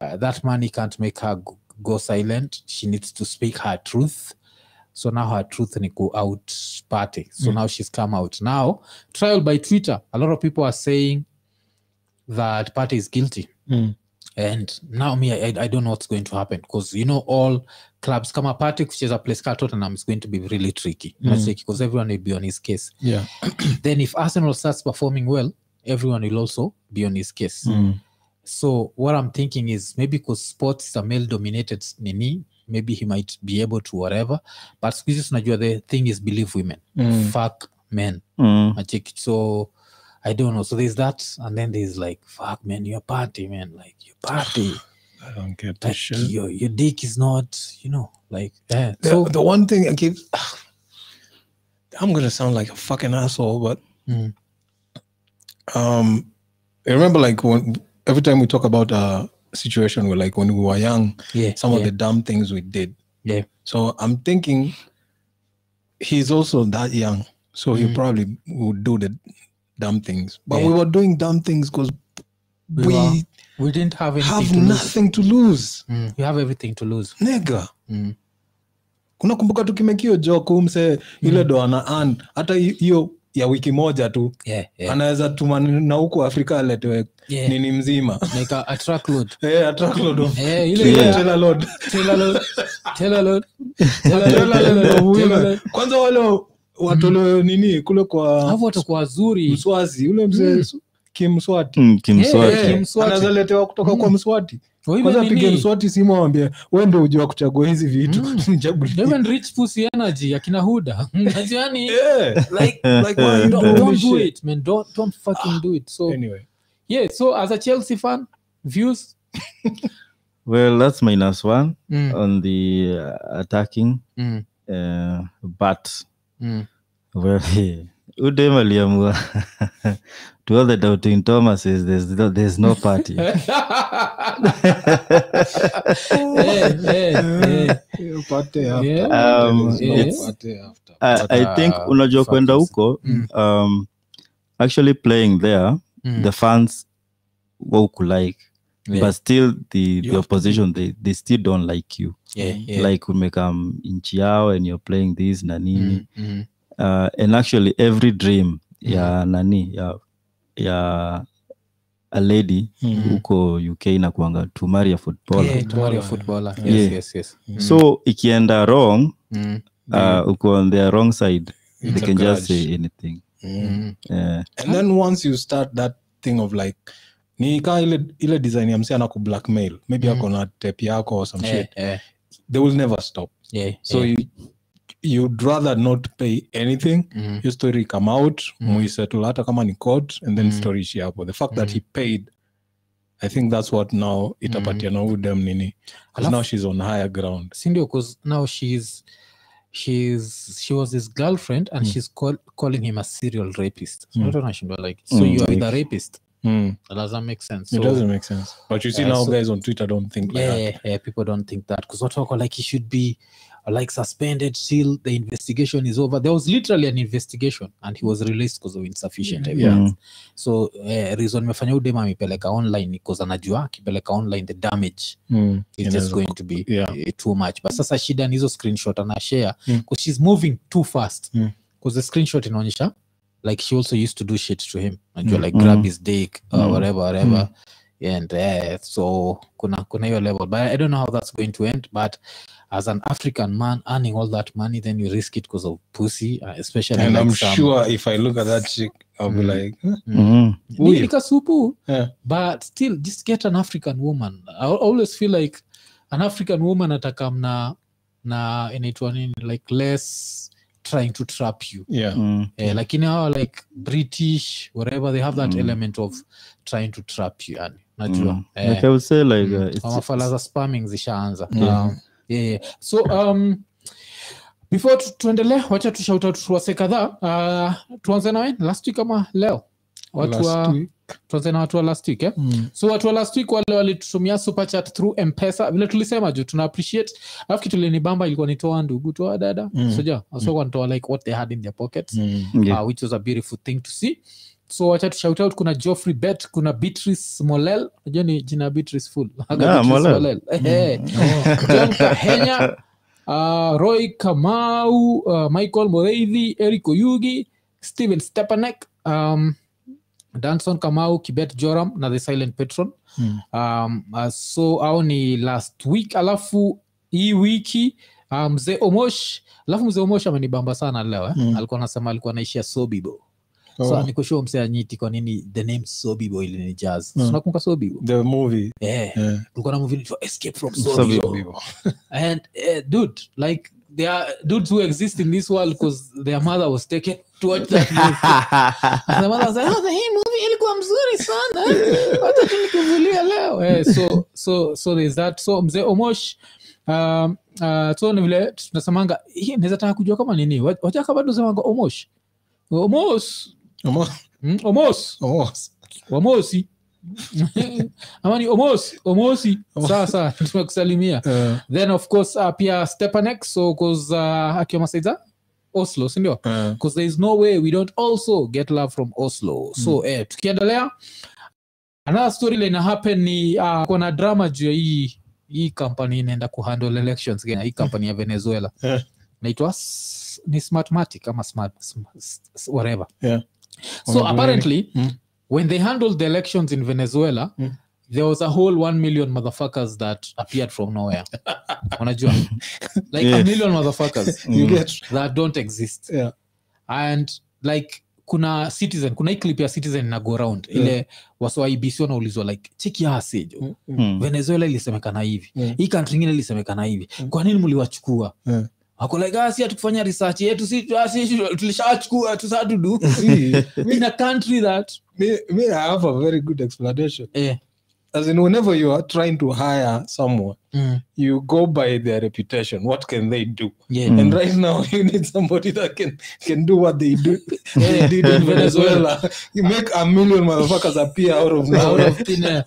Speaker 1: uh, that money can't make her go, go silent. She needs to speak her truth. So now her truth ni go out party. So
Speaker 2: Mm.
Speaker 1: now she's come out. Now trial by twitter. A lot of people are saying that party is guilty.
Speaker 2: Mm.
Speaker 1: and now me I, I don't know what's going to happen. Because you know all clubs kama party kucheza place ka tottenham is going to be really tricky
Speaker 2: Mm.
Speaker 1: because everyone will be on his case
Speaker 2: Yeah. [clears throat]
Speaker 1: then if arsenal starts performing well everyone will also be on his case
Speaker 2: Mm.
Speaker 1: so what i'm thinking is maybe because sports is a male dominated nini maybe he might be able to whatever but siku hizi tunajua the thing is believe women
Speaker 2: Mm.
Speaker 1: fuck men
Speaker 3: Mm.
Speaker 1: Nacheki. so i don't know so there's that and then there's like fuck man your party man like your party [laughs]
Speaker 2: I don't get this
Speaker 1: like
Speaker 2: shit.
Speaker 1: your your dick is not you know like that.
Speaker 2: The,
Speaker 1: so
Speaker 2: the one thing I keep, [sighs] I'm gonna sound like a fucking asshole, but
Speaker 1: Mm.
Speaker 2: um, I remember like when every time we talk about a situation where like when we were young,
Speaker 1: yeah
Speaker 2: some of the dumb things we did.
Speaker 1: Yeah.
Speaker 2: So I'm thinking he's also that young, so he
Speaker 1: Mm.
Speaker 2: probably would do the dumb things. But
Speaker 1: Yeah.
Speaker 2: we were doing dumb things because
Speaker 1: We
Speaker 2: we,
Speaker 1: we didn't have anything
Speaker 2: have
Speaker 1: to lose.
Speaker 2: to lose,
Speaker 1: mm. you have everything to lose.
Speaker 2: Nigga.
Speaker 1: mm.
Speaker 2: Unakumbuka tukimekio joke umse ile do ana an hata hiyo ya wiki moja tu.
Speaker 1: Yeah yeah,
Speaker 2: anaweza tuma na huku Afrika aletewe
Speaker 1: yeah.
Speaker 2: nini mzima.
Speaker 1: Like a, a truckload [laughs]
Speaker 2: Eh, a truckload of-
Speaker 1: Eh, ile- ile-
Speaker 2: trailer load.
Speaker 1: Trailer load, trailer load, [laughs]
Speaker 2: Trailer load. kwanza wale watolewe nini kule kwa
Speaker 1: watakuwa wazuri
Speaker 2: mswazi ule mzee kimswati.
Speaker 3: Mm, kimswati.
Speaker 1: Yeah, Mswati.
Speaker 2: kutoka kwa mswati
Speaker 1: Or
Speaker 2: kwanza pige mswati simu awambia we ndo ujua kuchagua hizi vitu.
Speaker 1: Mm. [laughs] Rich pussy energy akina huda. [laughs] Yani,
Speaker 2: Yeah.
Speaker 1: like [laughs]
Speaker 2: Like, why
Speaker 1: don't, don't do it man. Don't don't fucking do it. So
Speaker 2: Anyway.
Speaker 1: yeah so as a chelsea fan views?
Speaker 3: Well, that's minus one
Speaker 1: mm,
Speaker 3: on the uh, attacking,
Speaker 1: mm,
Speaker 3: uh, but
Speaker 1: mm.
Speaker 3: well, udem aliamua to all the doubting thomases there's no, there's no party. [laughs]
Speaker 2: Upate after.
Speaker 3: Um,
Speaker 1: Yes.
Speaker 2: Upate after.
Speaker 3: I, I
Speaker 2: uh,
Speaker 3: think unajua kwenda
Speaker 2: factors.
Speaker 3: huko
Speaker 1: Mm.
Speaker 3: um, actually playing there
Speaker 1: Mm.
Speaker 3: the fans waukulike
Speaker 1: Yeah.
Speaker 3: but still the, the opposition they, they still don't like you
Speaker 1: Yeah, yeah.
Speaker 3: like umekam nchi yao and you're playing this na nini
Speaker 1: Mm, mm.
Speaker 3: uh, and actually every dream ya nani ya ya a lady
Speaker 2: Mhm.
Speaker 3: huko uk inakuanga to marry a footballer
Speaker 1: Yeah, to marry a footballer.
Speaker 3: Yeah.
Speaker 1: yes, yes. Mm,
Speaker 3: so ikienda wrong
Speaker 1: mm,
Speaker 3: uh, uko on their wrong side they
Speaker 2: It's they
Speaker 3: can just say anything
Speaker 1: mm.
Speaker 3: yeah.
Speaker 2: and then once you start that thing of like ni kaa ile, ile design ya msi anaku blackmail maybe
Speaker 1: Mm.
Speaker 2: ako na tep yako or some
Speaker 1: yeah,
Speaker 2: shit
Speaker 1: yeah.
Speaker 2: they will never stop
Speaker 1: yeah,
Speaker 2: so
Speaker 1: yeah.
Speaker 2: you, you'd rather not pay anything.
Speaker 1: Mm,
Speaker 2: your story come out
Speaker 1: Mm.
Speaker 2: muisettle hata kama ni court and then
Speaker 1: Mm.
Speaker 2: story ishi hapo the fact that
Speaker 1: Mm.
Speaker 2: he paid. I think that's what now itapatia na huyu dem nini. Now she's on higher ground.
Speaker 1: Sindio because now she's she's she was his girlfriend and
Speaker 2: Mm.
Speaker 1: she's call, calling him a serial rapist. So
Speaker 2: Mm.
Speaker 1: wanashindwa like so
Speaker 3: Mm,
Speaker 1: you are with a rapist.
Speaker 2: Mm.
Speaker 1: that doesn't make sense?
Speaker 2: It doesn't make sense. But you see
Speaker 1: Uh,
Speaker 2: now
Speaker 1: so-
Speaker 2: guys on twitter don't think like
Speaker 1: yeah,
Speaker 2: that.
Speaker 1: Yeah, people don't think that. Because what like he should be like suspended till the investigation is over there was literally an investigation and he was released because of insufficient
Speaker 2: Yeah.
Speaker 1: evidence so uh, reason mefanya udem amepeleka online because anajua akipeleka online the damage
Speaker 2: Mm.
Speaker 1: is just going to be
Speaker 2: yeah.
Speaker 1: uh, too much but sasa shida ni hizo screenshot ana share
Speaker 2: Mm.
Speaker 1: because she's moving too fast
Speaker 2: Mm.
Speaker 1: because the screenshot inaonyesha like she also used to do shit to him najua
Speaker 2: Mm.
Speaker 1: like
Speaker 3: Mm.
Speaker 1: grab his dick or
Speaker 3: Mm.
Speaker 1: whatever whatever and uh, so kuna kuna hiyo level but i don't know how that's going to end but as an african man earning all that money then you risk it because of pussy uh, especially
Speaker 2: and
Speaker 1: like
Speaker 2: i'm
Speaker 1: some,
Speaker 2: sure if i look at that chick i'll be
Speaker 1: Mm.
Speaker 2: like huh?
Speaker 3: Mhm.
Speaker 1: Ni-
Speaker 2: yeah.
Speaker 1: but still just get an african woman i always feel like an african woman at atakam na na inaitwa nini like less trying to trap you
Speaker 2: yeah
Speaker 3: Mm.
Speaker 1: eh, lakini hawa like british whatever they have that
Speaker 3: Mm.
Speaker 1: element of trying to trap you yani najua
Speaker 3: Mm.
Speaker 1: eh,
Speaker 3: like i would say like uh, it's,
Speaker 1: mafala za spamming zishaanza
Speaker 2: Mm.
Speaker 1: um, yeah, yeah. so um, before tu, tuendelee wacha tushauta tuwase kadhaa uh, tuanze nawe last week ama leo watu wa tuanze na watu wa last week eh?
Speaker 2: Mm.
Speaker 1: so watu wa last week wale walitutumia super chat through mpesa vile tulisema juu tuna appreciate alafu kitu linibamba ilikuwa nitoa ndugu toa dada
Speaker 2: Mm.
Speaker 1: soja wasokuwa nitoa like what they had in their pockets
Speaker 2: Mm.
Speaker 3: yeah.
Speaker 1: uh, which was a beautiful thing to see so wacha tu out kuna joffrey bet kuna beatrice molel najua ni jina beatrice full
Speaker 3: Yeah, Molel.
Speaker 1: Kahenya uh, roy kamau uh, michael moreithi eric oyugi stephen stepanek um, danson kamau kibet joram na the silent patron
Speaker 2: Mm.
Speaker 1: um, uh, so au ni last week alafu hii wiki mzee um, omosh alafu mzee omosh amenibamba sana leo eh?
Speaker 2: Mm.
Speaker 1: alikuwa anasema alikuwa anaishia sobibo
Speaker 2: Oh,
Speaker 1: so anyiti kwa nini the name sobibo ilini jazz.
Speaker 2: Mm.
Speaker 1: unakumbuka sobibo
Speaker 2: the movie.
Speaker 1: Eh
Speaker 2: yeah.
Speaker 1: na movie inaitwa escape from
Speaker 3: Sobibo.
Speaker 1: sobibo and uh, dude like there are dudes who exist in this world because their mother was taken to watch that movie. And the mother was like, oh, hii movie ilikuwa mzuri sana. Hata tu nikuvulia leo. Eh, so so so there's that. So mzee omosh um, uh, so ni vile tunasemanga naweza taka kujua kama nini. Wa- wachaka bado semanga omosh? Omos
Speaker 2: Almost-
Speaker 1: mm, omos. Wamosi [laughs] ama ni omos. Omosi. Sawa sawa [laughs] tumekusalimia
Speaker 2: Uh,
Speaker 1: then of course uh, pia stepanek. So cause uh, akiwa masaiza oslo sindio
Speaker 2: uh,
Speaker 1: there is no way we don't also get love from oslo. So eh, tukiendelea another story line happen ni uh, kuna drama juu ya hii hii kampani inaenda kuhandle elections Kenya, hii kampani ya venezuela. [laughs]
Speaker 2: Eh.
Speaker 1: naitwa ni smartmatic ama smart smart whatever.
Speaker 2: Yeah.
Speaker 1: So apparently
Speaker 2: Mm.
Speaker 1: when they handled the elections in venezuela
Speaker 2: Mm.
Speaker 1: there was a whole one million motherfuckers that appeared from nowhere [laughs] unajua like a million motherfuckers
Speaker 2: You get [laughs]
Speaker 1: that don't exist
Speaker 2: yeah.
Speaker 1: and like kuna citizen kuna clip ya citizen na go round ile wasoibc wanaulizwa like cheki asejo
Speaker 2: Mm, mm.
Speaker 3: Mm.
Speaker 1: venezuela ilisemekana hivi
Speaker 2: Mm.
Speaker 1: hii kantri ingine ilisemekana hivi
Speaker 2: Mm.
Speaker 1: kwa nini mliwachukua
Speaker 2: Yeah.
Speaker 1: Wako like ah, si hatukufanya research yetu si ah, [laughs] [laughs] in a country that
Speaker 2: me, me, I have a very good explanation.
Speaker 1: yeah.
Speaker 2: as in whenever you are trying to hire someone
Speaker 1: Mm.
Speaker 2: you go by their reputation what can they do
Speaker 1: Yeah.
Speaker 3: Mm.
Speaker 2: and right now [laughs] you need somebody that can can do what they do
Speaker 1: Yeah.
Speaker 2: they did in venezuela you make a million motherfuckers appear out of
Speaker 1: Out of thin air.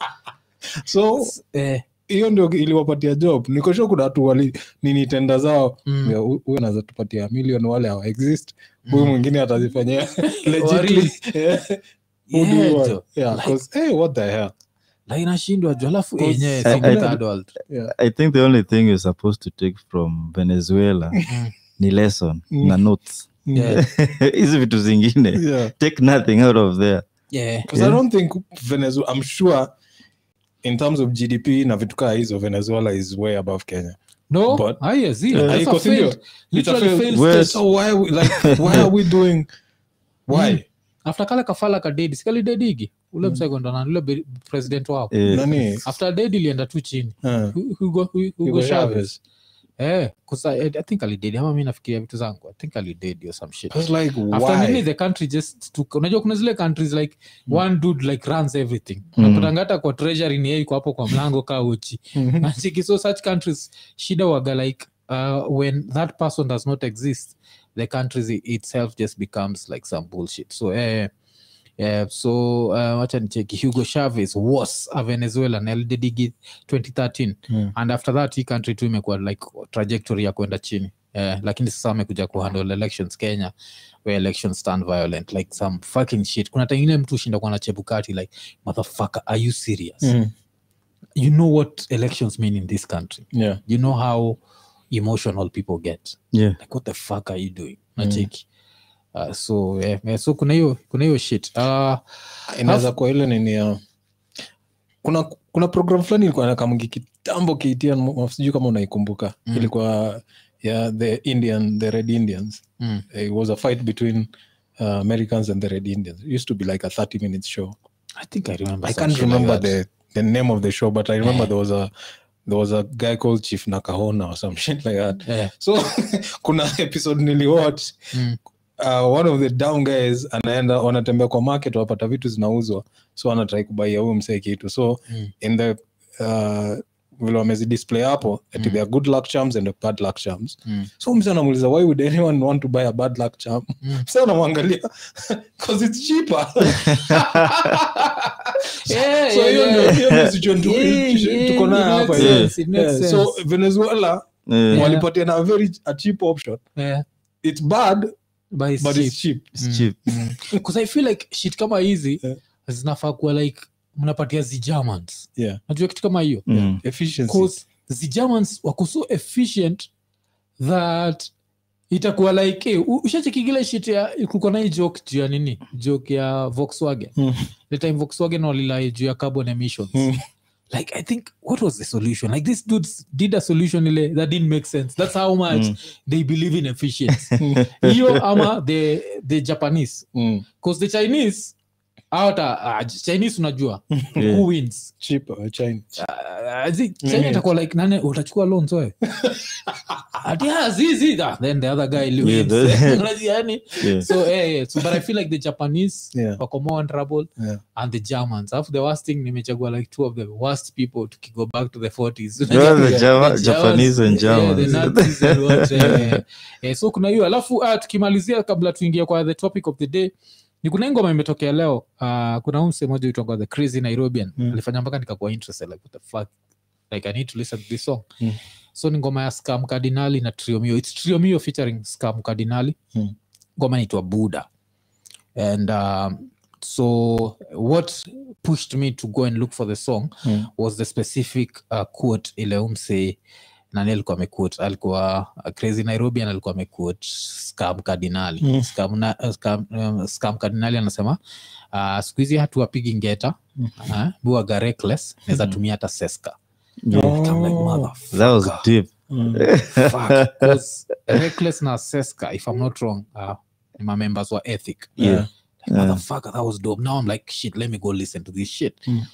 Speaker 2: so
Speaker 1: Eh,
Speaker 2: hiyo ndio iliwapatia job. Nikosho kuna watu wali nini tenda zao.
Speaker 1: Mm.
Speaker 2: ya, hu- anaweza tupatia million wale hawa exist. Huyu mwingine atazifanyia [laughs] [laughs]
Speaker 1: inashindwa alafu
Speaker 3: I- think the only thing you're supposed to take from venezuela ni lesson
Speaker 2: Mm.
Speaker 3: na notes.
Speaker 1: Yeah. [laughs]
Speaker 3: hizi vitu zingine.
Speaker 2: Yeah.
Speaker 3: take nothing out of there.
Speaker 1: Yeah.
Speaker 2: yeah. I don't think Venezuela, I'm sure in terms of GDP na vitu kaa hizo Venezuela is way above Kenya.
Speaker 1: No,
Speaker 2: But-
Speaker 1: ah, yes, yeah,
Speaker 2: Yeah,
Speaker 1: that's a failed- literally
Speaker 2: failed-
Speaker 1: failed state.
Speaker 2: So why are we, like why are we doing why?
Speaker 1: Mm. after kale kafala kadedi sikali dedigi ule msekondana ule president wao
Speaker 3: Eh,
Speaker 2: Nani?
Speaker 1: after dedi ilienda tu chini
Speaker 2: Uh,
Speaker 1: Hugo, Hugo
Speaker 2: Hugo
Speaker 1: Chavez.
Speaker 2: Chavez.
Speaker 1: Eh, 'cause I, I think alidedi ama mi nafikiria vitu zangu i think alidedi or some shit
Speaker 2: I was like,
Speaker 1: after
Speaker 2: why?
Speaker 1: nini the country just took unajua kuna zile countries like one dude like runs everything
Speaker 3: Mm.
Speaker 1: napatanga hata kwa treasury ni yeye iko hapo kwa mlango kaa uchi
Speaker 2: Mhm.
Speaker 1: nachiki so such countries shida waga like uh, when that person does not exist the country itself just becomes like some bullshit so eh, eh, so uh, wacha nicheki. Hugo chavez was a venezuelan lddig 2013
Speaker 2: Mm.
Speaker 1: and after that hii country tu imekuwa like trajectory ya kwenda chini. Yeah, lakini sasa amekuja kuhandle elections kenya where elections stand violent like some fucking shit. Kuna tengine mtu ushinda kuwa na chebukati like motherfucker are you serious?
Speaker 2: Mm.
Speaker 1: you know what elections mean in this country?
Speaker 2: Yeah.
Speaker 1: you know how emotional people get.
Speaker 3: Yeah.
Speaker 1: like what the fuck are you doing? Nacheki uh, so yeah, yeah, so kuna hiyo kuna hiyo shit. Uh,
Speaker 2: inaweza kuwa ile nini ya kuna kuna program fulani ilikuwa nakamungi kitambo kiitia sijui kama unaikumbuka.
Speaker 1: Mm.
Speaker 2: ilikuwa ya the indian the red indians.
Speaker 1: Mm,
Speaker 2: it was a fight between uh, americans and the red indians. It used to be like a 30 minute show.
Speaker 1: I think i remember
Speaker 2: i can't
Speaker 1: remember like that.
Speaker 2: the the name of the show but i remember
Speaker 1: Yeah.
Speaker 2: there was a there was a guy called chief nakahona or some [laughs] shit like that.
Speaker 1: Yeah.
Speaker 2: so [laughs] kuna episode niliwatch.
Speaker 1: Mm,
Speaker 2: uh, one of the down guys anaenda wanatembea kwa market wapata vitu zinauzwa. So anatrai kubaia huyu msee kitu. So
Speaker 1: Mm.
Speaker 2: in the uh, vile wamezi display hapo ati
Speaker 1: Mm.
Speaker 2: there are good luck charms and bad luck charms.
Speaker 1: Mm,
Speaker 2: so mse anamuuliza why would anyone want to buy a bad luck charm?
Speaker 1: Mm.
Speaker 2: mse anamwangalia [laughs] because it's cheaper. [laughs] [laughs]
Speaker 1: Yeah,
Speaker 2: so hiyo ndio hiyo situation tuko nayo hapa so venezuela
Speaker 3: yeah.
Speaker 2: walipatia na very a cheap option.
Speaker 1: Yeah,
Speaker 2: it's bad
Speaker 1: but it's
Speaker 2: but
Speaker 1: cheap.
Speaker 2: it's cheap
Speaker 3: it's [laughs] cheap.
Speaker 1: because i feel like shit kama hizi
Speaker 2: Yeah.
Speaker 1: zinafaa kuwa like mnapatia zigermans
Speaker 2: yeah
Speaker 1: najua kitu kama hiyo
Speaker 3: Mm.
Speaker 2: efficiency
Speaker 1: because the germans wako so efficient that itakuwa like hey, ushachekigile shit ya kulikuwa na hii joke juu ya nini joke ya volkswagen
Speaker 2: Mm.
Speaker 1: the time volkswagen walilai juu ya carbon emissions
Speaker 2: Mm.
Speaker 1: Like i think what was the solution like these dudes did a solution that didn't make sense that's how much
Speaker 3: Mm.
Speaker 1: they believe in efficiency [laughs] hiyo ama the, the japanese
Speaker 2: Mm.
Speaker 1: because the chinese hawata uh, chinese unajua [laughs]
Speaker 3: Yeah.
Speaker 1: who wins
Speaker 2: cheap uh, China.
Speaker 1: Uh, zi- China
Speaker 2: Mhm.
Speaker 1: itakuwa like nane utachukua loans wewe [laughs] Ati, ah, ah, then the other guy
Speaker 3: Yeah, the- [laughs]
Speaker 1: yani?
Speaker 3: Yeah.
Speaker 1: so eh, yeah. so but i feel like the japanese
Speaker 2: Yeah.
Speaker 1: wako more on trouble
Speaker 2: Yeah.
Speaker 1: and the germans alafu the worst thing nimechagua like two of the worst people tukigo back to the 40s
Speaker 3: Yeah, the Java-
Speaker 1: The
Speaker 3: Japanese and
Speaker 1: yeah, the Nazis and what, eh, eh, so kuna hiyo alafu uh, tukimalizia kabla tuingia kwa the topic of the day ni kuna ngoma imetokea leo uh, kuna umse moja uitwanga the crazy nairobian
Speaker 2: Mm.
Speaker 1: alifanya mpaka nikakuwa interested like what the fuck like i need to listen to this song
Speaker 2: Mm.
Speaker 1: so ni ngoma ya scam cardinali na triomio its triomio featuring scam cardinali
Speaker 2: Mm.
Speaker 1: ngoma inaitwa buddha and um, so what pushed me to go and look for the song
Speaker 2: Mm.
Speaker 1: was the specific uh, quote ile umse nani alikuwa amequote alikuwa uh, crazy nairobian alikuwa amequote scam kardinali
Speaker 2: Mm.
Speaker 1: scam, na, uh, scam, um, scam kardinali anasema uh, siku hizi hatuwapigi ngeta
Speaker 2: Mm.
Speaker 1: uh, buwaga reckless naweza tumia hata seska
Speaker 3: Yeah.
Speaker 1: Like,
Speaker 2: Oh.
Speaker 1: motherfucker.
Speaker 3: that was deep
Speaker 2: Mm. [laughs]
Speaker 1: Reckless na seska if i'm not wrong uh, ni mamembers wa ethic
Speaker 2: Yeah.
Speaker 1: like,
Speaker 3: Yeah.
Speaker 1: motherfucker, that was dope. Now I'm like, shit, let me go listen to this shit.
Speaker 2: Mm.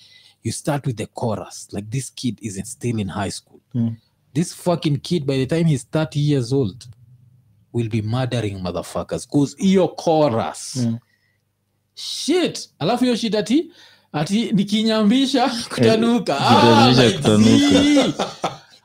Speaker 1: You start with the chorus. Like this kid isn't still in high school.
Speaker 2: Mm.
Speaker 1: This fucking kid, by the time he's 30 years old, will be murdering motherfuckers. Cause your chorus.
Speaker 2: Mm.
Speaker 1: Shit. Alafu hiyo shit ati ati nikinyambisha kutanuka [laughs]
Speaker 3: Eh,
Speaker 1: Ah, like,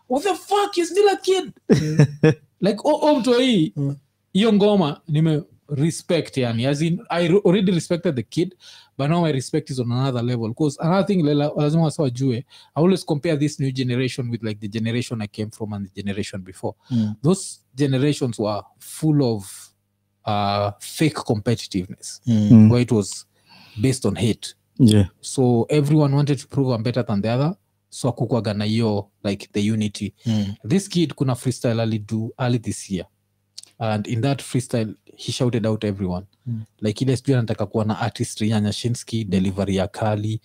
Speaker 1: what the fuck you still a kid [laughs] like oh, oh, mtu hii
Speaker 2: Mm.
Speaker 1: hiyo ngoma nime respect yani as in i already respected the kid but now my respect is on another level because another thing lazima wasa wajue i always compare this new generation with like the generation i came from and the generation before
Speaker 2: Mm.
Speaker 1: those generations were full of uh, fake competitiveness
Speaker 2: Mm.
Speaker 1: Where it was based on hate
Speaker 3: Yeah.
Speaker 1: so everyone wanted to prove I'm better than the other so akukwaga na hiyo like the unity
Speaker 2: Mm.
Speaker 1: this kid kuna freestyle alido early this year and in that freestyle he shouted out everyone
Speaker 2: Mm.
Speaker 1: like ile sijui anataka kuwa na artistry ya delivery ya kali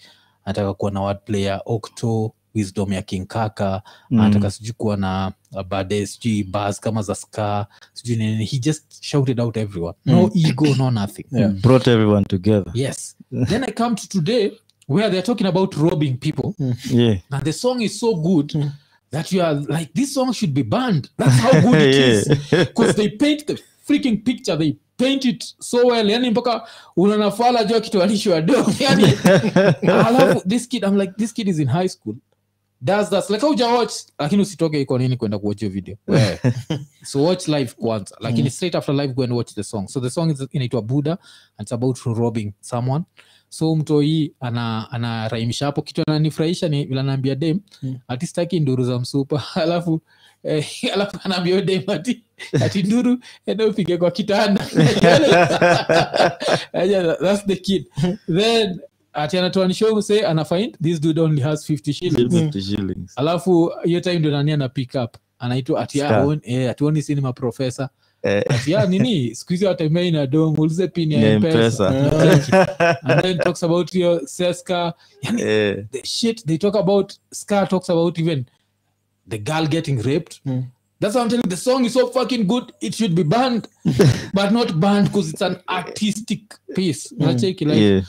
Speaker 1: anataka kuwa na wordplay ya octo wisdom ya kinkaka
Speaker 3: Mm.
Speaker 1: anataka sijui kuwa na uh, bade sijui bas kama za ska sijui nini he just shouted out everyone no ego no nothing
Speaker 2: Yeah.
Speaker 3: Brought everyone together.
Speaker 1: yes then i come to today where they're talking about robbing people
Speaker 3: Yeah.
Speaker 1: and the song is so good
Speaker 2: Mm.
Speaker 1: that you are like this song should be banned that's how good it [laughs] is because they paint the freaking picture they paint it so well. Yani mpaka unanafala jua kitoanishwa do [laughs] yani alafu this kid i'm like this kid is in high school. Does that like auja watch lakini usitoke iko nini kwenda kuwatch hiyo video? [laughs] So watch live kwanza. Lakini straight after live go and watch the song. So the song is inaitwa buddha and it's about robbing someone so mtoi ana anaraimisha hapo. Kitu ananifurahisha ni vile anaambia dem
Speaker 2: Mm.
Speaker 1: ati staki nduru za msupa. [laughs] Alafu eh, [laughs] alafu anaambia dem ati ati nduru enda upige kwa kitanda. [laughs] That's the kid. Then ati anatoanishow mse ana this dude only has 50 shillings.
Speaker 3: 50 shillings.
Speaker 1: alafu hiyo time ndo nani ana pick up? Anaitwa ati eh, atuoni sinema profesa
Speaker 3: Eh,
Speaker 1: ati ah, nini? Skuhizi watembei na dom ulize pin ya
Speaker 3: ya
Speaker 1: mpesa.
Speaker 3: M-Pesa.
Speaker 1: and then talks about your seska yani
Speaker 3: Eh,
Speaker 1: the shit they talk about ska talks about even the girl getting raped.
Speaker 2: Mm.
Speaker 1: that's why i'm telling you, the song is so fucking good it should be banned [laughs] but not banned because it's an artistic piece. Unacheki like
Speaker 3: yeah.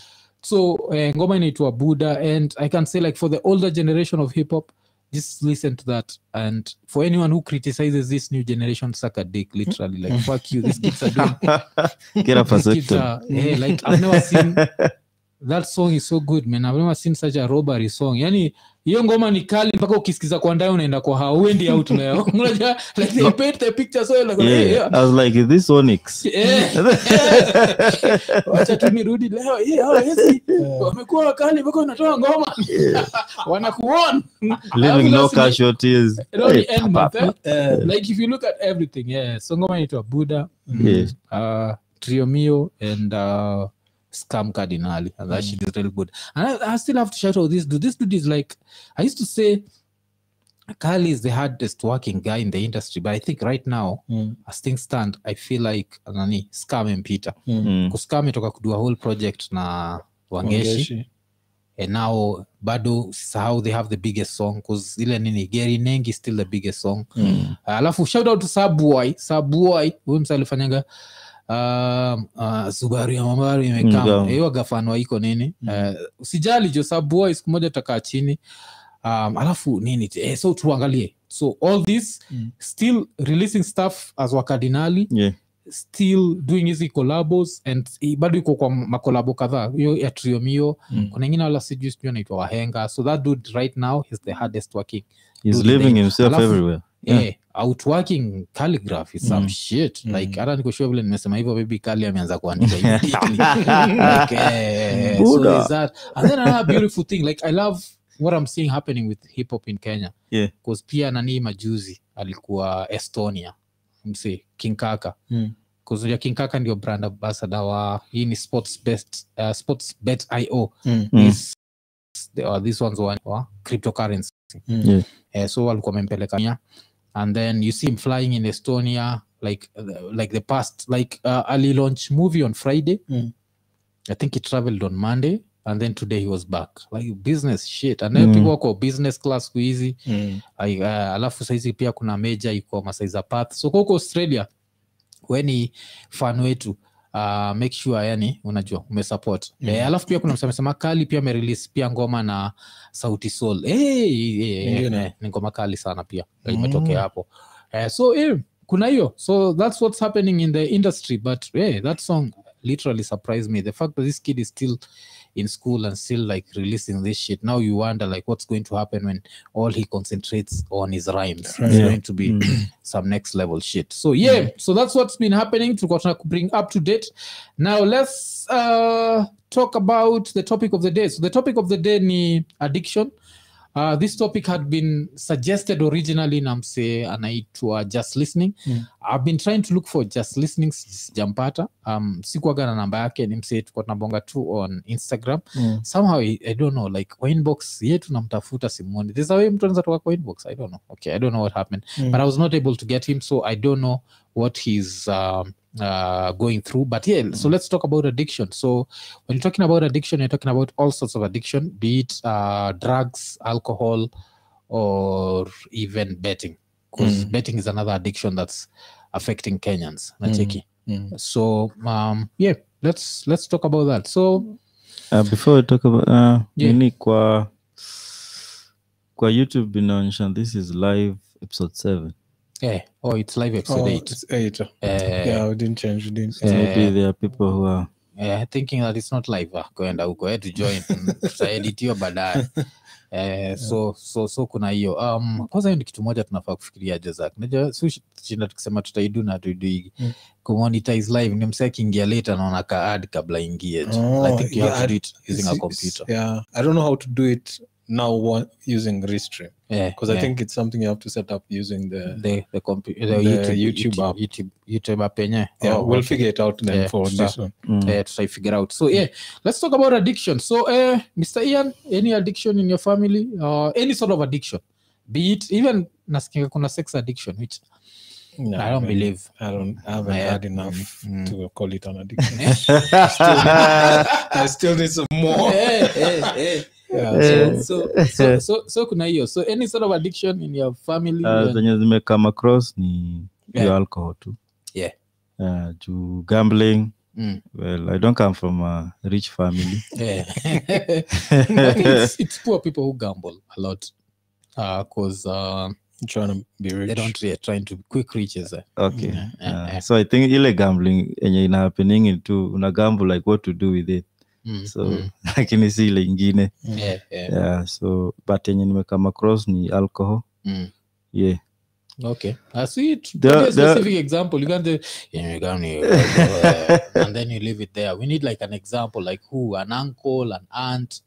Speaker 1: so uh, ngoma inaitwa buddha and i can say like for the older generation of hip hop just listen to that. And for anyone who criticizes this new generation suck a dick literally like fuck you these kids are doing [laughs]
Speaker 3: Get a
Speaker 1: these kids are hey, like i've never seen [laughs] that song is so good man i've never seen such a robbery song yani hiyo ngoma ni kali mpaka ukisikiza kwa ndani unaenda kwa hauendi out leo [laughs] unajua like they paint the picture so like,
Speaker 3: Yeah.
Speaker 1: yeah.
Speaker 3: I was like, is this Onyx? [laughs]
Speaker 1: yeah. [laughs] wacha tu nirudi leo hii hao hizi wamekuwa wakali mpaka wanatoa ngoma wanakuona
Speaker 3: living no casualties. Hey,
Speaker 1: end month, eh?
Speaker 2: uh,
Speaker 1: like if you look at everything yeah so ngoma inaitwa buddha
Speaker 3: Yeah.
Speaker 1: uh triomio and uh scam cardinal. And that shit is really good. And I, I still have to shout out this dude. This dude is like i used to say Kali is the hardest working guy in the industry but i think right now
Speaker 2: mm,
Speaker 1: as things stand i feel like nani scam and peter
Speaker 2: mm.
Speaker 3: Mm.
Speaker 1: kuska ametoka kudua whole project na wangeshi.
Speaker 2: Wangeshi.
Speaker 1: and now bado how they have the biggest song cause ile nini gary nengi is still the biggest song.
Speaker 3: Mm.
Speaker 1: alafu shout out to Subway. Subway huyu msa alifanyanga um, uh, subaru ya mamaru imekam hiyo gafanwa iko nini uh, usijali jo sabua siku moja takaa chini um, alafu nini eh, so tuangalie so all this
Speaker 2: Mm.
Speaker 1: still releasing stuff as wakardinali
Speaker 3: Yeah.
Speaker 1: still doing hizi collabos and bado iko kwa makolabo kadhaa hiyo ya triomio
Speaker 2: Mm.
Speaker 1: kuna ingine wala sijui sijui anaitwa wahenga so that dude right now is the hardest working
Speaker 3: He's living himself
Speaker 1: alafu-
Speaker 3: everywhere. Yeah.
Speaker 1: yeah. Outworking calligraph is some
Speaker 2: Mm.
Speaker 1: shit
Speaker 2: Mm.
Speaker 1: like hata nikoshua vile nimesema hivyo maybe kali ameanza kuandika [laughs] like, eh, so that. and then another beautiful thing like i love what i'm seeing happening with hip hop in kenya
Speaker 3: Yeah.
Speaker 1: because pia nanii majuzi alikuwa estonia msi kinkaka
Speaker 2: Mm.
Speaker 1: kuzuia kinkaka ndio brand ambassador wa hii ni sports best uh, sports bet io
Speaker 2: Mm.
Speaker 3: Mm.
Speaker 1: This- uh, these ones wa, wa cryptocurrency
Speaker 2: Mm.
Speaker 3: Yeah.
Speaker 1: uh, so walikuwa wamempeleka Kenya. And then you see him flying in estonia like like the past like uh, ali launch movie on friday
Speaker 2: Mm.
Speaker 1: i think he traveled on monday and then today he was back like business shit and then
Speaker 3: Mm.
Speaker 1: people wako business class siku hizi
Speaker 2: Mm.
Speaker 1: Like, uh, alafu saizi pia kuna meja iko masaiza path so kuko australia weni fan wetu uh, make sure yani unajua umesupport
Speaker 2: Mm.
Speaker 1: eh, alafu pia kuna msemesema kali pia amerelease pia ngoma na sauti sol hey, hey,
Speaker 2: Ingine.
Speaker 1: eh, ni ngoma kali sana pia
Speaker 2: Mm.
Speaker 1: imetokea hapo eh, so eh, kuna hiyo so that's what's happening in the industry but eh, that song literally surprised me the fact that this kid is still in school and still like releasing this shit. Now you wonder like what's going to happen when all he concentrates on is rhymes? It's
Speaker 3: Yeah.
Speaker 1: going to be [clears throat] some next level shit. So yeah so that's what's been happening to bring up to date. Now let's uh talk about the topic of the day. So the topic of the day ni addiction Uh, this topic had been suggested originally na msee anaitwa just listening.
Speaker 2: Mm.
Speaker 1: i've been trying to look for just listening si- sijampata. Um, sikuaga na namba yake ni msee tuko tunabonga tu on instagram.
Speaker 2: Mm.
Speaker 1: somehow I, i don't know like kwa inbox yetu namtafuta simoni there's a way mtu anaweza toka kwa inbox i don't know. Okay i don't know what happened.
Speaker 2: Mm.
Speaker 1: but i was not able to get him so i don't know what he's um, uh, going through. But yeah so let's talk about addiction. So when you're talking about addiction you're talking about all sorts of addiction be it uh, drugs alcohol or even betting. Because
Speaker 2: Mm.
Speaker 1: betting is another addiction that's affecting kenyans. Nacheki
Speaker 2: Mm.
Speaker 1: so um yeah let's let's talk about that. So
Speaker 3: uh, before we talk about uh,
Speaker 1: Yeah.
Speaker 3: nini kwa kwa youtube inaonyesha this is live episode 7
Speaker 1: yeah oh it's live episode
Speaker 2: Oh,
Speaker 1: eight.
Speaker 2: it's eight.
Speaker 1: uh,
Speaker 2: yeah, we didn't change. We didn't.
Speaker 3: so maybe there are people who are
Speaker 1: uh, thinking that it's not live ah, kwenda huko eh, to join tutaeditiwa [laughs] baadaye [laughs] eh, so so so kuna hiyo um, kwanza hiyo ni kitu moja tunafaa kufikiria jezak najua sishinda tukisema tutaidu na tuiduigi
Speaker 2: Mm.
Speaker 1: kumonetize live ni msee akiingia late anaona ka ad kabla ingie.
Speaker 2: Oh,
Speaker 1: i think you have
Speaker 2: yeah,
Speaker 1: to do it using a computer
Speaker 2: Yeah, I don't know how to do it now wa- using Restream
Speaker 1: yeah,
Speaker 2: because I
Speaker 1: yeah.
Speaker 2: think it's something you have to set up using the.
Speaker 1: the the, compu- the,
Speaker 2: the
Speaker 1: YouTube,
Speaker 2: YouTube
Speaker 1: YouTube
Speaker 2: app.
Speaker 1: YouTube, YouTube app yenye
Speaker 2: yeah,
Speaker 1: Oh,
Speaker 2: we'll
Speaker 1: okay.
Speaker 2: figure it out then
Speaker 1: Yeah,
Speaker 2: for
Speaker 1: sawa.
Speaker 2: this one.
Speaker 3: mm.
Speaker 1: uh, try figure out so yeah let's talk about addiction so uh, mr ian any addiction in your family uh, any sort of addiction be it even nasikia kuna sex addiction which
Speaker 2: No,
Speaker 1: i don't
Speaker 2: man,
Speaker 1: believe
Speaker 2: I don't. I haven't
Speaker 1: I
Speaker 2: had enough
Speaker 1: Mm.
Speaker 2: to call it an [laughs] addiction. [laughs] I still need some more.
Speaker 1: Hey, hey, eh.
Speaker 2: Yeah,
Speaker 1: So,
Speaker 2: so-
Speaker 1: so, so, [laughs] so, so kuna hiyo so any sort of addiction in your family
Speaker 3: uh,
Speaker 1: and-
Speaker 3: zenye zimekama across ni hiyo
Speaker 1: Yeah.
Speaker 3: alcohol tu
Speaker 1: Yeah.
Speaker 3: uh, juu gambling
Speaker 1: Mm,
Speaker 3: well i don't come from a rich family [laughs]
Speaker 1: yeah. It's, it's poor people who gamble a lot because uh,
Speaker 2: I'm trying to be rich.
Speaker 1: they don't yeah, trying to quick riches eh.
Speaker 3: okay
Speaker 1: Yeah, yeah,
Speaker 3: uh,
Speaker 1: yeah.
Speaker 3: so i think ile gambling enye ina happening into una gamble like what to do with it
Speaker 1: Mm,
Speaker 3: so
Speaker 1: mm, [laughs]
Speaker 3: lakini si ile ingine
Speaker 1: yeah, yeah.
Speaker 3: yeah so but yenye nimekama across ni alcohol
Speaker 1: Mm.
Speaker 3: yeah
Speaker 1: Okay. I see it.
Speaker 3: There-
Speaker 1: Give me a
Speaker 3: there-
Speaker 1: specific example. You can't say, yeah, you [laughs] uh, and then you leave it there. We need like an example, like who, an uncle, an aunt,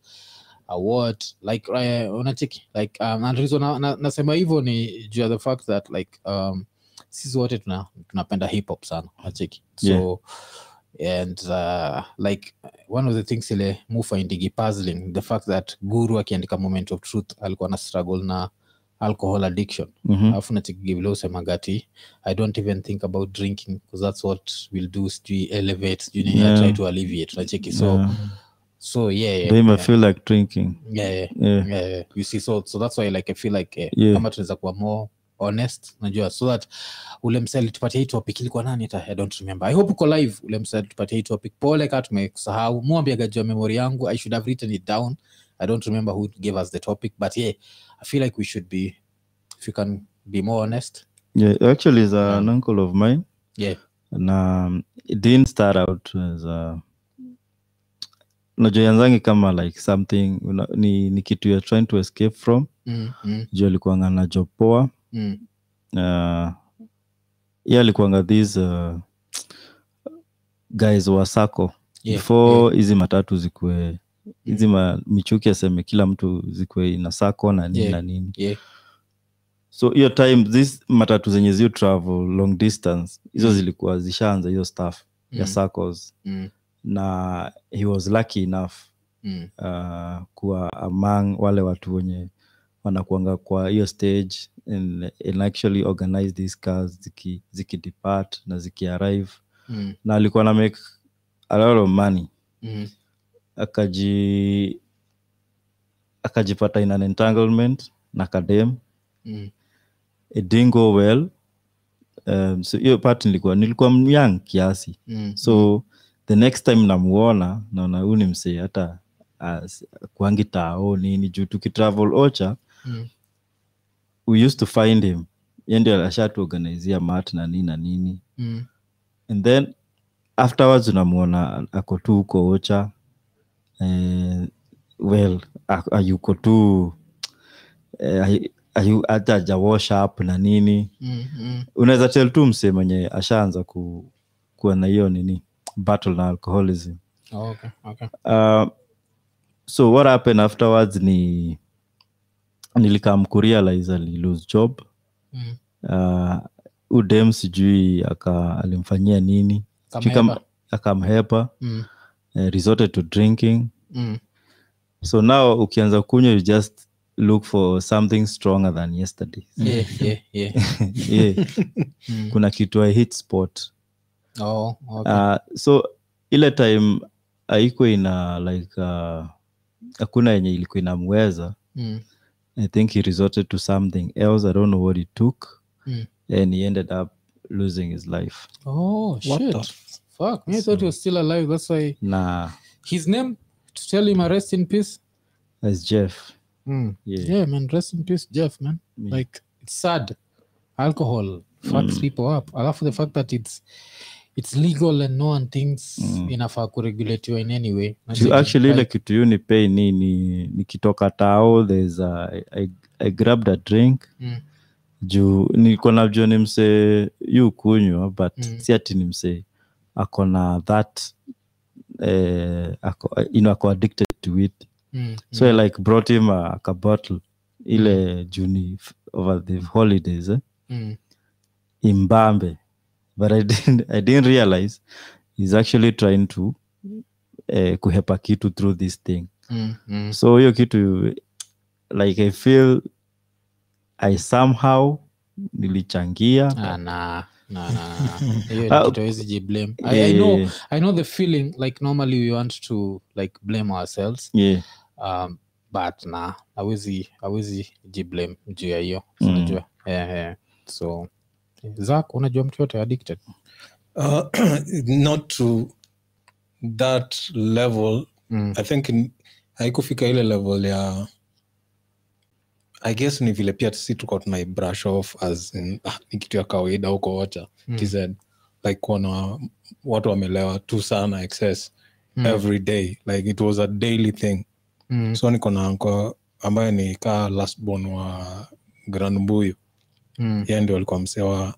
Speaker 1: a what, like uh, unacheki, like um, and reason na, na, nasema hivyo ni juu ya the fact that like um, sisi wote tuna tunapenda hip hop sana, unacheki. So and uh, like one of the things ile mufindigi puzzling the fact that guru akiandika moment of truth alikuwa na struggle na alcohol addiction
Speaker 3: Mhm.
Speaker 1: alafu nachikigivile usemagati i don't even think about drinking because that's what will do sijui elevate sijui
Speaker 3: Yeah.
Speaker 1: try to alleviate nacheki so
Speaker 3: Yeah.
Speaker 1: so yeah, yeah,
Speaker 3: they
Speaker 1: yeah,
Speaker 3: feel like drinking
Speaker 1: yeah, yeah,
Speaker 3: yeah
Speaker 1: yeah, yeah. you see so, so that's why like i feel like eh,
Speaker 3: Yeah.
Speaker 1: kama tunaweza kuwa more honest. Najua so that ule msee alitupatia hii topic ilikuwa nani hata i don't remember. I hope uko live ule msee alitupatia hii topic. Pole kaa tumekusahau mwambiaga juu ya memory yangu. I should have written it down. I don't remember who gave us the topic but yeah i feel like we should be if you can be more honest.
Speaker 3: Yeah actually is
Speaker 1: Yeah.
Speaker 3: an uncle of mine.
Speaker 1: Yeah.
Speaker 3: Na um, it didn't start out as a najoianzangi kama like something una, ni, ni kitu youare trying to escape from.
Speaker 1: Mm, mm,
Speaker 3: juu alikuanga na job poa
Speaker 1: mm.
Speaker 3: Uh, ye alikuanga these uh, guys wa sako
Speaker 1: Yeah,
Speaker 3: before hizi matatu zikue hizi ma- michuki aseme kila mtu zikue ina sako na nini
Speaker 1: Yeah.
Speaker 3: na nini.
Speaker 1: Yeah.
Speaker 3: So hiyo time this matatu zenye zio travel long distance hizo zilikuwa zishaanza hiyo staff ya
Speaker 1: Mm.
Speaker 3: circles
Speaker 1: mm,
Speaker 3: na he was lucky enough
Speaker 1: mm,
Speaker 3: uh, kuwa among wale watu wenye wanakuanga kwa hiyo stage and, and actually organize these cars ziki, ziki depart na ziki arrive.
Speaker 1: Mm,
Speaker 3: na alikuwa na make a lot of money.
Speaker 1: Mm,
Speaker 3: akaji akajipata in an entanglement na kadem.
Speaker 1: Mm,
Speaker 3: it didn't go well. Um, so hiyo part nilikuwa nilikuwa young kiasi.
Speaker 1: Mm,
Speaker 3: so the next time namuona naona huu ni msee hata kuangi tao nini juu tukitravel ocha
Speaker 1: mm,
Speaker 3: we used to find him ye ndio ashatuorganizia mat na nini na nini
Speaker 1: mm,
Speaker 3: and then afterwards unamwona ako tu huko ocha eh, well ayuko tu eh, hata ajawash up na nini
Speaker 1: mm-hmm.
Speaker 3: unaweza tel tu msee mwenye ashaanza ku, kuwa na hiyo nini battle na alcoholism
Speaker 1: Oh, okay, okay.
Speaker 3: uh, so what happened afterwards ni nilikam kurealize ali lose job
Speaker 1: Mm.
Speaker 3: uh, udem sijui aka alimfanyia nini akamhepa
Speaker 1: Mm,
Speaker 3: uh, resorted to drinking
Speaker 1: mm.
Speaker 3: so now ukianza kunywa you just look for something stronger than yesterday
Speaker 1: Yeah, yeah, yeah. [laughs]
Speaker 3: yeah.
Speaker 1: Mm.
Speaker 3: kuna kitu I hit spot
Speaker 1: Oh, okay.
Speaker 3: uh, so ile time haiko ina like uh, yenye ilikuwa inamweza
Speaker 1: Mm,
Speaker 3: i think he resorted to something else i don't know what he took
Speaker 1: Mm.
Speaker 3: and he ended up losing his life
Speaker 1: Oh
Speaker 2: What
Speaker 1: shit!
Speaker 2: the
Speaker 1: Fuck, me I thought he was still alive. That's why
Speaker 3: Nah.
Speaker 1: his name to tell him a rest in peace.
Speaker 3: That's jeff
Speaker 1: Mm.
Speaker 3: yeah,
Speaker 1: Yeah, man, rest in peace, Jeff, man.
Speaker 3: Yeah.
Speaker 1: Like it's sad. Alcohol fucks people up. Alafu the fact that it's it's legal and no one thinks
Speaker 3: Mm.
Speaker 1: inafaa kuregulatiwa in any way.
Speaker 3: Actually ile kitu yu ni pay ni ni nikitoka tao there's a, I, I grabbed a drink
Speaker 1: Mm.
Speaker 3: juu niko najua ni msee yu kunywa but
Speaker 1: Mm.
Speaker 3: si ati ni msee akona that eh, ako, you know, ako addicted to it
Speaker 1: Mm,
Speaker 3: so I like brought him a, a bottle ile juni over the holidays eh?
Speaker 1: mm,
Speaker 3: imbambe but I didn't, I didn't realize he's actually trying to uh, kuhepa kitu through this thing
Speaker 1: mm, mm.
Speaker 3: so hiyo kitu like i feel i somehow nilichangia
Speaker 1: Ah, nah, nah, nah, nah. I, know
Speaker 3: yeah,
Speaker 1: I know the feeling like normally we want to like blame ourselves
Speaker 3: yeah.
Speaker 1: um, but na awezi awezi jiblame juu ya hiyo
Speaker 3: Mm.
Speaker 1: yeah, yeah. so zak unajua mtu yote addicted
Speaker 2: Uh, [clears throat] not to that level
Speaker 1: mm.
Speaker 2: i think haikufika ile level ya i guess ni vile pia si tuko tunai brush off as in, ah, ni kitu ya kawaida huko wacha
Speaker 1: Mm.
Speaker 2: tz like kuona watu wamelewa tu sana excess
Speaker 1: Mm.
Speaker 2: every day like it was a daily thing
Speaker 1: Mm.
Speaker 2: so niko na anko ambaye ni kaa last born wa grand mbuyu
Speaker 1: Mm.
Speaker 2: yeye ndio alikuwa msewa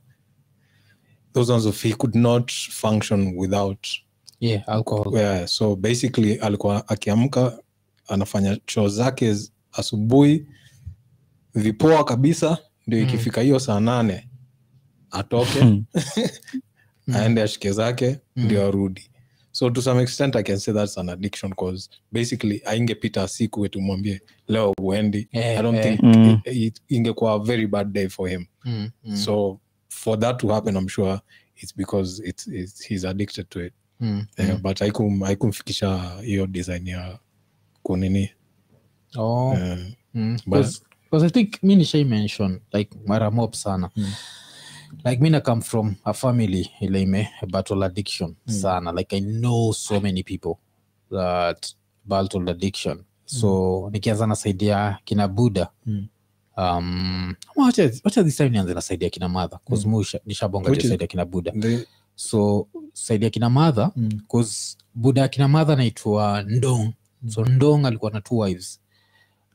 Speaker 2: those ones of he could not function without
Speaker 1: yeah alcohol
Speaker 2: yeah, so basically alikuwa akiamka anafanya choo zake asubuhi vipoa kabisa ndio
Speaker 1: Mm.
Speaker 2: ikifika hiyo saa nane atoke [laughs]
Speaker 3: Mm. [laughs]
Speaker 2: aende ashike zake
Speaker 1: Mm.
Speaker 2: ndio arudi so to some extent i can say that's an addiction cause basically aingepita siku wetu mwambie leo uendi
Speaker 1: Eh,
Speaker 2: i don't
Speaker 1: eh.
Speaker 2: think
Speaker 3: Mm.
Speaker 2: it, it, ingekuwa a very bad day for him
Speaker 1: mm. Mm.
Speaker 2: so for that to happen i'm sure it's because it's, it's he's addicted to it
Speaker 1: mm.
Speaker 2: yeah,
Speaker 1: mm.
Speaker 2: but aikumfikisha hiyo design ya kunini
Speaker 1: oh.
Speaker 2: eh,
Speaker 1: Mm,
Speaker 2: But-
Speaker 1: 'cause- 'cause i think mi nishai mention like mara mop sana
Speaker 2: Mm.
Speaker 1: Like mi na come from a family ile ime battle addiction sana. Like i know so many people that battle addiction. So nikianza nasaidia kina buda
Speaker 2: Mm.
Speaker 1: um wacha wacha this time nianze nasaidia kina madha bcause mm. nishabonga saidia kina buda
Speaker 2: the-
Speaker 1: so saidia kina madha bcause buda ya kina madha naitwa ndong. So ndong alikuwa na two wives.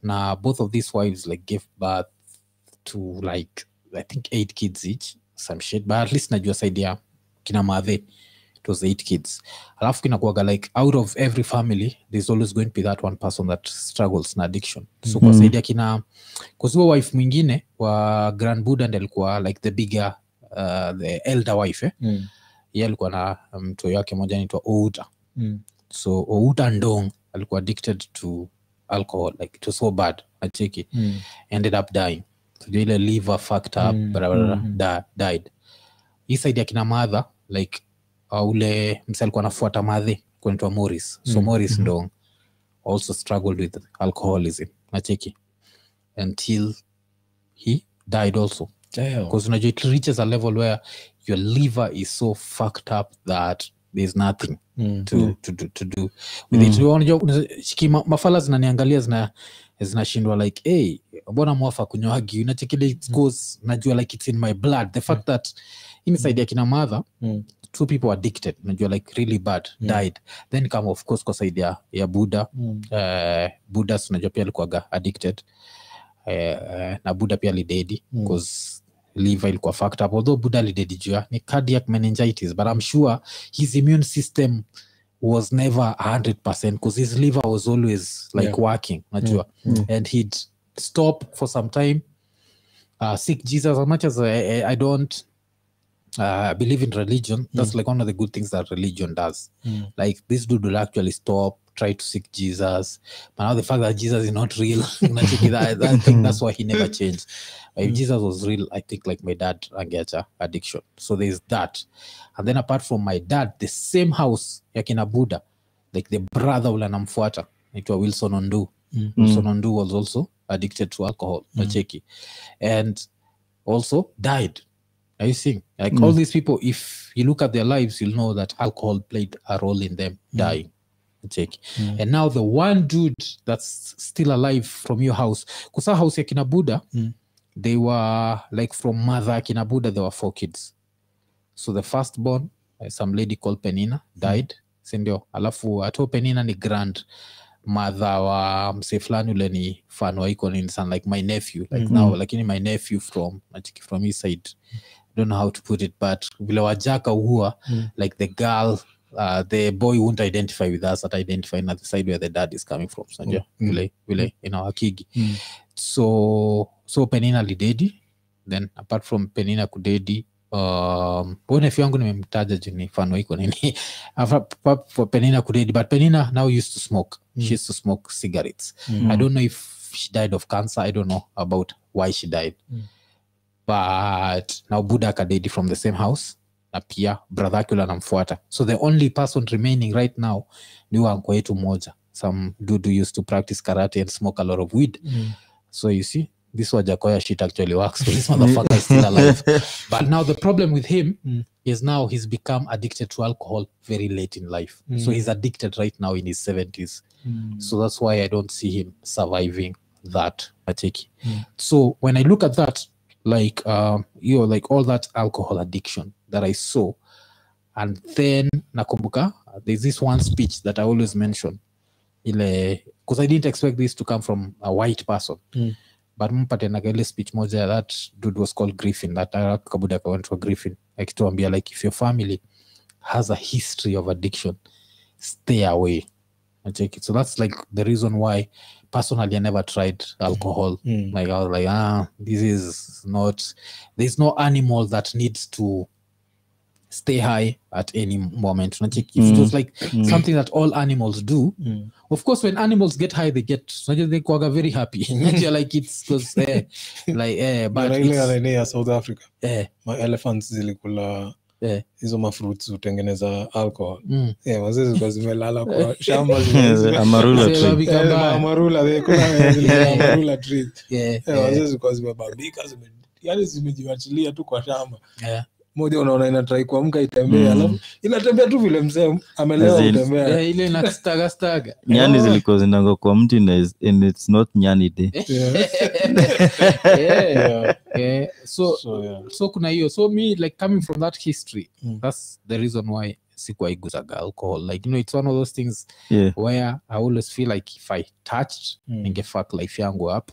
Speaker 1: Na both of these wives like gave birth to like i think eight kids each some shit but at least najua side ya kina madhe it was eight kids alafu kinakuaga like out of every family there's always going to be that one person that struggles na addiction so kwa
Speaker 3: saidi
Speaker 1: saidia kina wife mwingine wa grand buddha ndi alikuwa like the bigger uh, the elder wife eh?
Speaker 2: Mm.
Speaker 1: ye alikuwa na mtoi wake moja anaitwa outa
Speaker 2: Mm.
Speaker 1: so outa ndong alikuwa addicted to alcohol like it was so bad acheki
Speaker 2: Mm.
Speaker 1: ended up dying so ile liver fucked up
Speaker 2: Mm,
Speaker 1: barabara
Speaker 2: mm.
Speaker 1: da, died. Hii side ya kina madha like uh, ule mse alikuwa anafuata madhe kunaitwa morris. So
Speaker 2: Mm,
Speaker 1: morris
Speaker 2: mhm.
Speaker 1: ndo also struggled with alcoholism. Nacheki until he died also. Because unajua it reaches a level where your liver is so fucked up that there's nothing
Speaker 2: Mm.
Speaker 1: to, to, to, to do with it. Unajua, shiki mafala zinaniangalia zina zinashindwa like hey, mbona mwafa kunywagi unachekile najua like it's in my blood the fact that inside mm. ya kina madha
Speaker 2: Mm.
Speaker 1: two people addicted najua like really bad
Speaker 2: Mm.
Speaker 1: died then kama of course kwa side ya, ya buddha
Speaker 2: Mm.
Speaker 1: uh, buddha unajua pia alikuwaga addicted uh, na buda pia lidedi
Speaker 2: Mm.
Speaker 1: cause liver ilikuwa fucked up although buda lidedi jua ni cardiac meningitis but i'm sure his immune system was never 100% because his liver was always like
Speaker 2: Yeah.
Speaker 1: working najua
Speaker 2: Mm.
Speaker 1: and he'd stop for some time uh, seek jesus as much as i, I- don't uh, believe in religion that's like one of the good things that religion does
Speaker 2: Mm.
Speaker 1: like this dude will actually stop try to seek jesus but now the fact that jesus is not real [laughs] that, I think that's why he never changed. If jesus was real i think like my dad angeacha uh, addiction. So there's that. And then apart from my dad the same house like yakina buddha like the brother ule anamfuata naitwa wilson ondu.
Speaker 2: Mm. mm.
Speaker 1: wilson ondu was also addicted to alcohol nacheki mm. and also died. Are you seeing? Like all mm. these people if you look at their lives you'll know that alcohol played a role in them dying Check. and now the one dude that's still alive from your house. Kusa house ya kina buddha
Speaker 2: Mm.
Speaker 1: they were like from mother akina kina buddha there were four kids. So the first born uh, some lady called penina died sindio alafu ato penina ni grand. Madha wa mse fulani ule ni fan wa iko nini sana like my nephew like now lakini my nephew from nachiki from his side. I don't know how to put it but vile wajaka huwa like the girl uh, the boy won't identify with us at identifying at the side where the dad is coming from so mm. vile vile in our kigi
Speaker 2: Mm.
Speaker 1: so so penina lidedi then apart from penina kudedi um nefu yangu nimemtaja juu ni fano iko nini? [laughs] For penina kudedi but penina now used to smoke. She used to smoke cigarettes. I don't know if she died of cancer. I don't know about why she died. But now buddha akadedi from the same house na pia brother yake ule anamfuata. So the only person remaining right now ni huyo anko yetu moja some dude who used to practice karate and smoke a lot of weed. So you see this wajakoya shit actually works this [laughs] motherfucker is still alive. But now the problem with him
Speaker 2: Mm.
Speaker 1: is now he's become addicted to alcohol very late in life. So he's addicted right now in his 70s so that's why i don't see him surviving that acheki so when i look at that like um you know like all that alcohol addiction that i saw and then nakumbuka there's this one speech that i always mention because i didn't expect this to come from a white person
Speaker 2: Mm.
Speaker 1: but ile speech moja that dude was called griffin that kabuda akawantua griffin akituambia like if your family has a history of addiction stay away I take it. so that's like the reason why personally i never tried alcohol
Speaker 2: Mm.
Speaker 1: like i was like ah this is not there's no animal that needs to stay high at any moment. Unacheki? if it was like something that all animals do
Speaker 2: Mm.
Speaker 1: of course when animals get high they get they kwaga very happy. [laughs] Unajua like it's because eh, like eh, but
Speaker 2: Mara ile ya south africa.
Speaker 1: Eh,
Speaker 2: my elephants zilikula
Speaker 1: eh,
Speaker 2: hizo mafruits hutengeneza alcohol.
Speaker 1: Mm.
Speaker 2: yeah, wazee zilikuwa zimelala kwa shamba Eh, Eh,
Speaker 1: yeah,
Speaker 2: wazee zilikuwa zimebambika yani zimejiwachilia tu kwa shamba.
Speaker 1: Yeah.
Speaker 2: Moja unaona inatrai kuamka itembee alafu inatembea tu vile mzee amelewa kutembea
Speaker 1: Eh, ile nakstagastaga
Speaker 3: nyani zilikuwa zinanga kwa mti na and it's not nyani day
Speaker 1: yeah. [laughs] yeah. so
Speaker 2: So, yeah.
Speaker 1: so kuna hiyo so me like coming from that history
Speaker 2: Mm.
Speaker 1: that's the reason why sikuwaiguzaga alcohol like you know it's one of those things
Speaker 3: yeah
Speaker 1: where i always feel like if i touched
Speaker 2: Mm.
Speaker 1: ningefuck life yangu up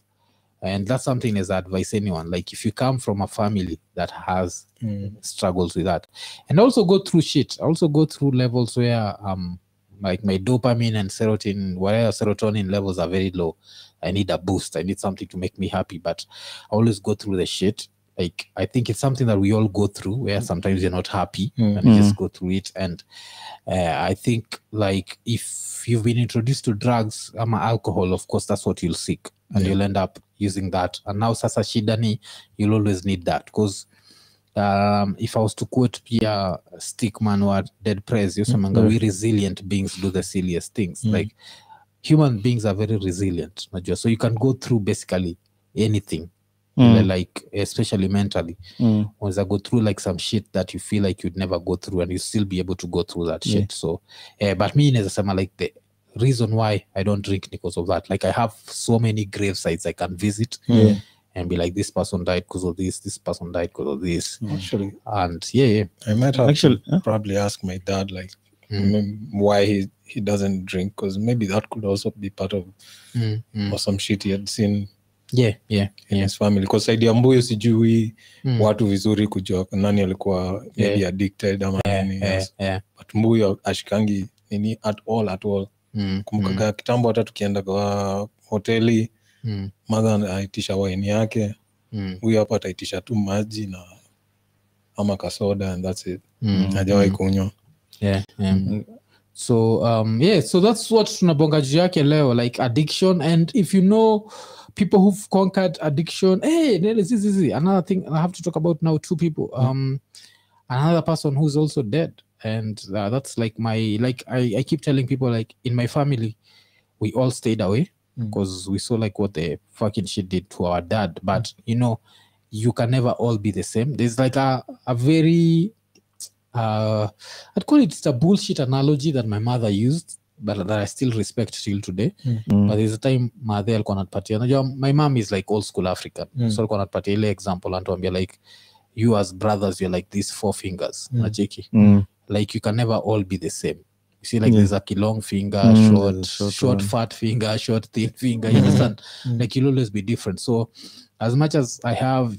Speaker 1: and that's something as I advise anyone like if you come from a family that has
Speaker 2: Mm.
Speaker 1: struggles with that. And also go through shit. I also go through levels where um like my dopamine and serotonin whatever serotonin levels are very low i need a boost. I need something to make me happy. But i always go through the shit like i think it's something that we all go through where sometimes you're not happy
Speaker 2: Mm.
Speaker 1: and you just go through it. And uh, i think like if you've been introduced to drugs ama alcohol of course that's what you'll seek. And
Speaker 2: Yeah.
Speaker 1: you'll end up using that. And now sasa shida ni you'll always need that. Because um, if I was to quote Pia Stickman or Dead Prez, yosemanga we resilient beings do the silliest things.
Speaker 2: Mm.
Speaker 1: Like human beings are very resilient, so you can go through basically anything,
Speaker 3: Mm.
Speaker 1: like especially mentally.
Speaker 3: Mm.
Speaker 1: Once I go through like some shit that you feel like you'd never go through, and you still be able to go through that
Speaker 3: Yeah.
Speaker 1: shit. So, uh, but me as a summer, like the reason why I don't drink because of that. Like I have so many grave sites I can visit
Speaker 3: Yeah.
Speaker 1: and be like this person died because of this this person died because of this
Speaker 2: Actually,
Speaker 1: and yeah yeah
Speaker 2: I might have
Speaker 3: Actually,
Speaker 2: to probably ask my dad like
Speaker 1: Mm.
Speaker 2: mm, why he he doesn't drink because maybe that could also be part of
Speaker 1: Mm, mm.
Speaker 2: or some shit he had seen
Speaker 1: yeah yeah yeah.
Speaker 2: family. Kwa saidi ya mbuyu sijui
Speaker 1: Mm.
Speaker 2: watu vizuri kujua nani alikuwa maybe addicted ama nini
Speaker 1: yeah,
Speaker 2: yes.
Speaker 1: yeah.
Speaker 2: but mbuyo ashikangi nini at all at all.
Speaker 1: Mm,
Speaker 2: kumbukaga kitambo hata tukienda kwa hoteli
Speaker 1: mm,
Speaker 2: madha aitisha waini yake.
Speaker 1: Mm,
Speaker 2: hapa ataitisha tu maji na ama kasoda and that's it.
Speaker 1: Mm,
Speaker 2: hajawahi
Speaker 1: mm.
Speaker 2: kunywa.
Speaker 1: Yeah, yeah. so um yeah so that's what tunabonga juu yake leo like addiction. And if you know people who've conquered addiction. Hey zi, zi, zi. another thing i have to talk about now two people. Um another person who's also dead. And uh, that's like my like I, I keep telling people like in my family we all stayed away
Speaker 2: Mm.
Speaker 1: because we saw like what the fucking shit did to our dad. But you know you can never all be the same. There's like a, a very uh I'd call it a bullshit analogy that my mother used, but that I still respect till today.
Speaker 3: Mm.
Speaker 1: But there's a time madhe alikuwa anatupatia unajua my mom is like old school African.
Speaker 2: Mm.
Speaker 1: So alikuwa anatupatia ile example anatuambia like you as brothers you're like these four fingers.
Speaker 2: Mm.
Speaker 1: Unacheki?
Speaker 3: Mm.
Speaker 1: Like you can never all be the same. You see, like
Speaker 3: Yeah.
Speaker 1: there's like a long finger,
Speaker 3: Mm,
Speaker 1: short,
Speaker 3: short
Speaker 1: short,
Speaker 3: one.
Speaker 1: fat finger, short, thin [laughs] finger. You understand?
Speaker 2: Mm.
Speaker 1: Like you'll always be different. So as much as I have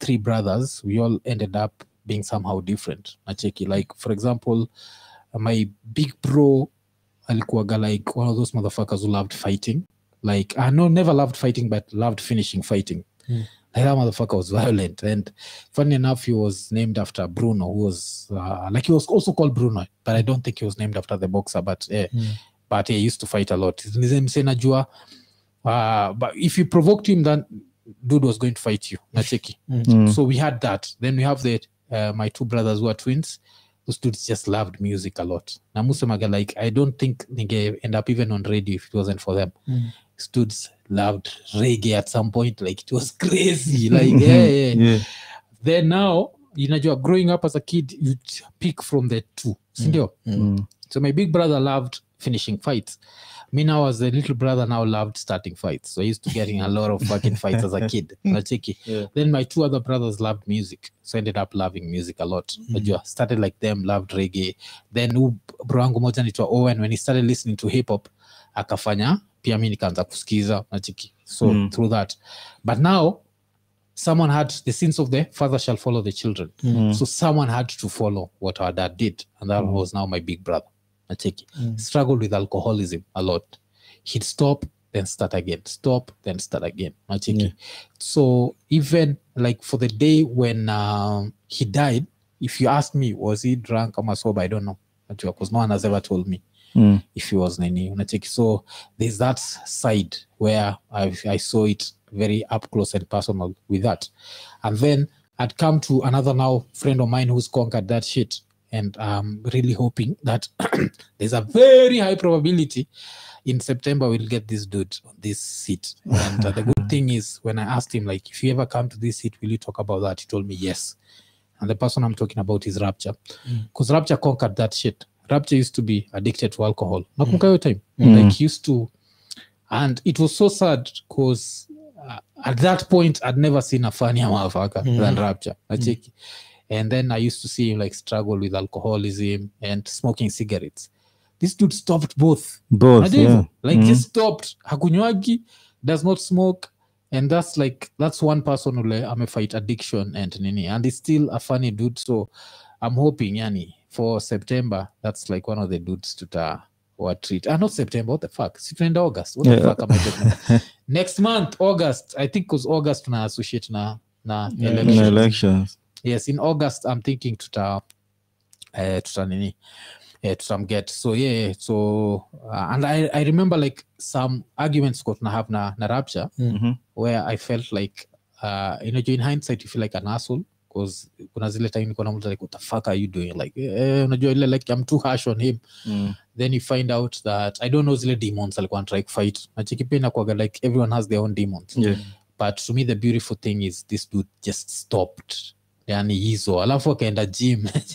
Speaker 1: three brothers, we all ended up being somehow different. Nacheki. Like for example, my big bro alikuwaga like one of those motherfuckers who loved fighting. Like I know never loved fighting, but loved finishing fighting.
Speaker 2: Mm.
Speaker 1: Like that motherfucker was violent. And funny enough, he was named after Bruno, who was uh, like he was also called Bruno, but I don't think he was named after the boxer. But yeah,
Speaker 2: Mm.
Speaker 1: but he used to fight a lot. Mse najua uh, but if you provoked him, then dude was going to fight you. Nacheki.
Speaker 3: Mm.
Speaker 1: So we had that. Then we have the uh, my two brothers who are twins. Those dudes just loved music a lot. Na musemaga like I don't think ninge end up even on radio if it wasn't for them.
Speaker 2: Mm.
Speaker 1: These dudes loved reggae at some point. Like it was [laughs] crazy. Like yeah, yeah.
Speaker 3: Yeah.
Speaker 1: Then now, are growing up as a kid, you pick from the two. Sindio?
Speaker 3: Mm.
Speaker 1: So my big brother loved finishing fights. Me now as a little brother now loved starting fights. So I used to getting a lot of fucking fights as a kid. [laughs] Nacheki.
Speaker 3: Yeah.
Speaker 1: Then my two other brothers loved music. So I ended up loving music a lot. Najua, started like them, loved reggae. Then u bro wangu moja anaitwa Owen when he started listening to hip hop akafanya pia mi nikaanza kusikiza nachiki. So
Speaker 3: Mm.
Speaker 1: through that. But now someone had the sins of the father shall follow the children.
Speaker 3: Mm.
Speaker 1: So someone had to follow what our dad did, and that was now my big brother. Nacheki.
Speaker 2: Mm.
Speaker 1: Struggled with alcoholism a lot. He'd stop, then start again. Stop, then start again. Nacheki.
Speaker 3: Yeah.
Speaker 1: So even like for the day when um, he died, if you ask me, was he drunk or sober? I don't know. Because no one has ever told me
Speaker 3: Mm.
Speaker 1: if he was nini unacheki so there's that side where I, I saw it very up close and personal with that and then i'd come to another now friend of mine who's conquered that shit and i'm really hoping that [clears throat] there's a very high probability in september we'll get this dude on this seat. And uh, the good [laughs] thing is when i asked him like if you ever come to this seat will you talk about that? He told me yes. And the person i'm talking about is rapture. Because rapture conquered that shit. Rapture used to be addicted to alcohol. Nakumbuka hiyo time.
Speaker 3: Mm.
Speaker 1: like used to. And it was so sad because uh, at that point i'd never seen a funnier motherfucker than rapture. Nacheki and then i used to see him like struggle with alcoholism and smoking cigarettes this dude stopped both
Speaker 3: Both, yeah.
Speaker 1: like
Speaker 3: Mm.
Speaker 1: just stopped hakunywagi does not smoke and that's like that's one person who like, I'm a fight addiction and nini and he's still a funny dude so i'm hoping yani for september that's like one of the dudes to tuta what treat ah not september what the fuck tunaenda august what the
Speaker 3: Yeah.
Speaker 1: fuck am I talking about? [laughs] next month august i think cause august tuna associate na na
Speaker 2: Yeah.
Speaker 1: Elections.
Speaker 3: elections.
Speaker 1: Yes in august i'm thinking tuta uh, tuta nini uh, tutamget so yeah so uh, and I, i remember like some arguments got na have na, na rapture
Speaker 3: Mhm.
Speaker 1: where i felt like uh, you know in hindsight you feel like an asshole because kuna zile time niko na mtu like what the fuck are you doing like eh, unajua ile like i'm too harsh on him
Speaker 3: Mm.
Speaker 1: then you find out that i don't know zile demons alikuwa try fight nachiki pia inakuwaga like everyone has their own demons
Speaker 3: Yeah.
Speaker 1: but to me the beautiful thing is this dude just stopped yani hizo. Alafu akaenda gym. [laughs]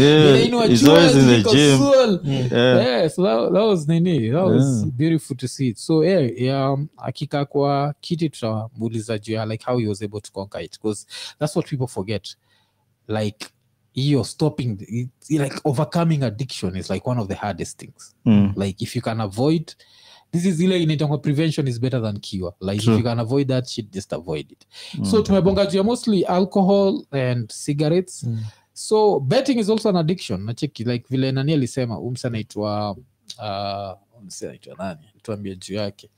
Speaker 3: Yeah, he's always in the gym. Yeah.
Speaker 1: Yeah, so that, that was nini? That was beautiful to see. So yeah, yeah um, akikaa kwa kiti tutamuuliza juu ya like how he was able to conquer it. Because that's what people forget. Like hiyo stopping it- like overcoming addiction is like one of the hardest things.
Speaker 3: Mm.
Speaker 1: like if you can avoid this is ile inaitangwa prevention is better than cure. Like
Speaker 3: True.
Speaker 1: if you can avoid that shit just avoid it. So tumebonga jua mostly alcohol and cigarettes.
Speaker 2: Mm.
Speaker 1: so betting is also an addiction. Nacheki like vile nani alisema umsa anaitwa uh, umse anaitwa nani? Tuambie juu yake.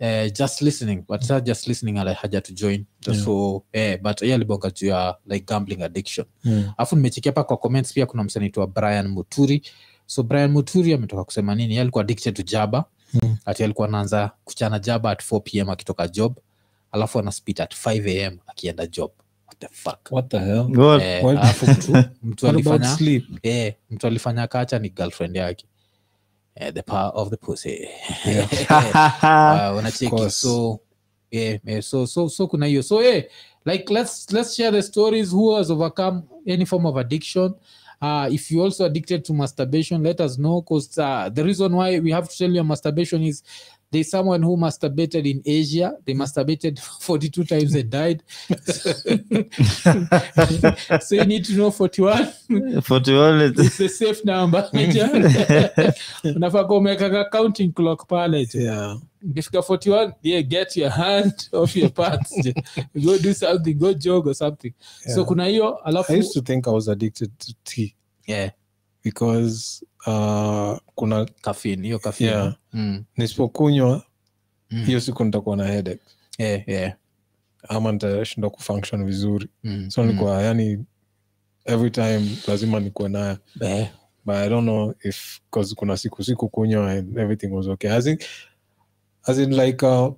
Speaker 1: Uh, just listening. But mm. just listening ala haja to join.
Speaker 2: Yeah.
Speaker 1: so eh, but ye alibonga juu ya like gambling addiction. Alafu yeah. nimechekia hapa kwa comments pia kuna msanaitwa brian muturi. So brian muturi ametoka kusema nini? Yeye alikuwa addicted to jaba
Speaker 2: Mm.
Speaker 1: ati alikuwa anaanza kuchana jaba at 4 pm akitoka job alafu ana spit at 5 am akienda job. What the fuck?
Speaker 2: What the hell?
Speaker 3: What?
Speaker 1: eh,
Speaker 2: What-
Speaker 1: alafu mtu, [laughs] mtu alifanya eh, mtu alifanya kacha ni girlfriend yake. Eh, the power of the pussy. Uh, [laughs] [laughs] unacheki. So yeah, yeah, so so so kuna hiyo. So yeah, like let's let's share the stories. Who has overcome any form of addiction uh, if you also addicted to masturbation let us know because uh, the reason why we have to tell you masturbation is there's someone who masturbated in asia. They masturbated [laughs] 42 times and died. [laughs] So you need to know 41
Speaker 3: 41 is-
Speaker 1: it's a safe number. [laughs] Unafaa kuwa umeweka counting clock pale je
Speaker 2: Yeah.
Speaker 1: Ukifika 41 yeah, get your hand [laughs] off your pants go do something go jog or something. So kuna hiyo alafu
Speaker 2: I used to think I was addicted to tea.
Speaker 1: Yeah,
Speaker 2: because uh, kuna
Speaker 1: caffeine hiyo caffeine.
Speaker 2: Yeah.
Speaker 1: mm.
Speaker 2: nisipokunywa
Speaker 1: Mm.
Speaker 2: siku nitakuwa na headache.
Speaker 1: Yeah, yeah.
Speaker 2: ama nitashindwa kufunction vizuri.
Speaker 1: Mm.
Speaker 2: so nilikuwa yani every time lazima nikuwe nayo.
Speaker 1: Eh,
Speaker 2: but i don't know if cause kuna siku siku kunywa and everything was okay. I in, as in like uh,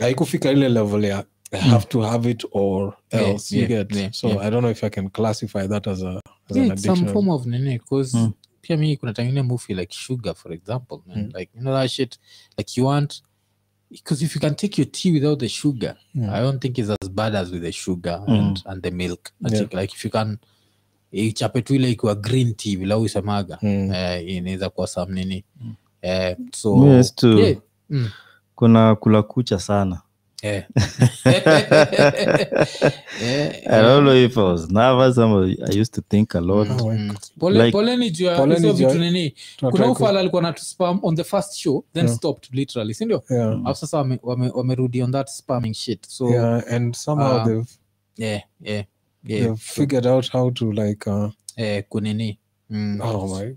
Speaker 2: haikufika ile level ya I have to have it or
Speaker 1: Yeah,
Speaker 2: else you
Speaker 1: yeah,
Speaker 2: get
Speaker 1: yeah,
Speaker 2: so
Speaker 1: yeah.
Speaker 2: i don't know if i can classify that as a as
Speaker 1: yeah,
Speaker 2: an
Speaker 1: addiction. some form of nene because
Speaker 3: Mm.
Speaker 1: pia mi kuna tangine movie like sugar for example man.
Speaker 2: Mm.
Speaker 1: like you know that shit like you want because if you can take your tea without the sugar
Speaker 2: Mm.
Speaker 1: i don't think it's as bad as with the sugar
Speaker 3: Mm.
Speaker 1: and, and the milk I
Speaker 2: Yeah.
Speaker 1: think, like if you can ichape tu ile ikiwa green tea vila uisemaga
Speaker 2: Mm.
Speaker 1: eh, inaweza kuwa some nini eh, so
Speaker 3: Yes, too.
Speaker 1: yeah, mm,
Speaker 3: kuna kula kucha sana [laughs]
Speaker 1: eh. Eh,
Speaker 3: i don't know if i was nervous ama i used to think a lot
Speaker 2: Oh,
Speaker 1: mm. Pole-
Speaker 3: Like-
Speaker 1: poleni juu ya hizo vitu nini kuna ufala alikuwa natu spam on the first show then
Speaker 2: Yeah.
Speaker 1: stopped literally sindio
Speaker 2: yeah.
Speaker 1: alafu sasa wame- wame- on that spamming shit so
Speaker 2: yeah and somehow
Speaker 1: Uh,
Speaker 2: they've,
Speaker 1: yeah, yeah, yeah.
Speaker 2: they've figured out how to like uh,
Speaker 1: Eh, kunini mm.
Speaker 2: oh my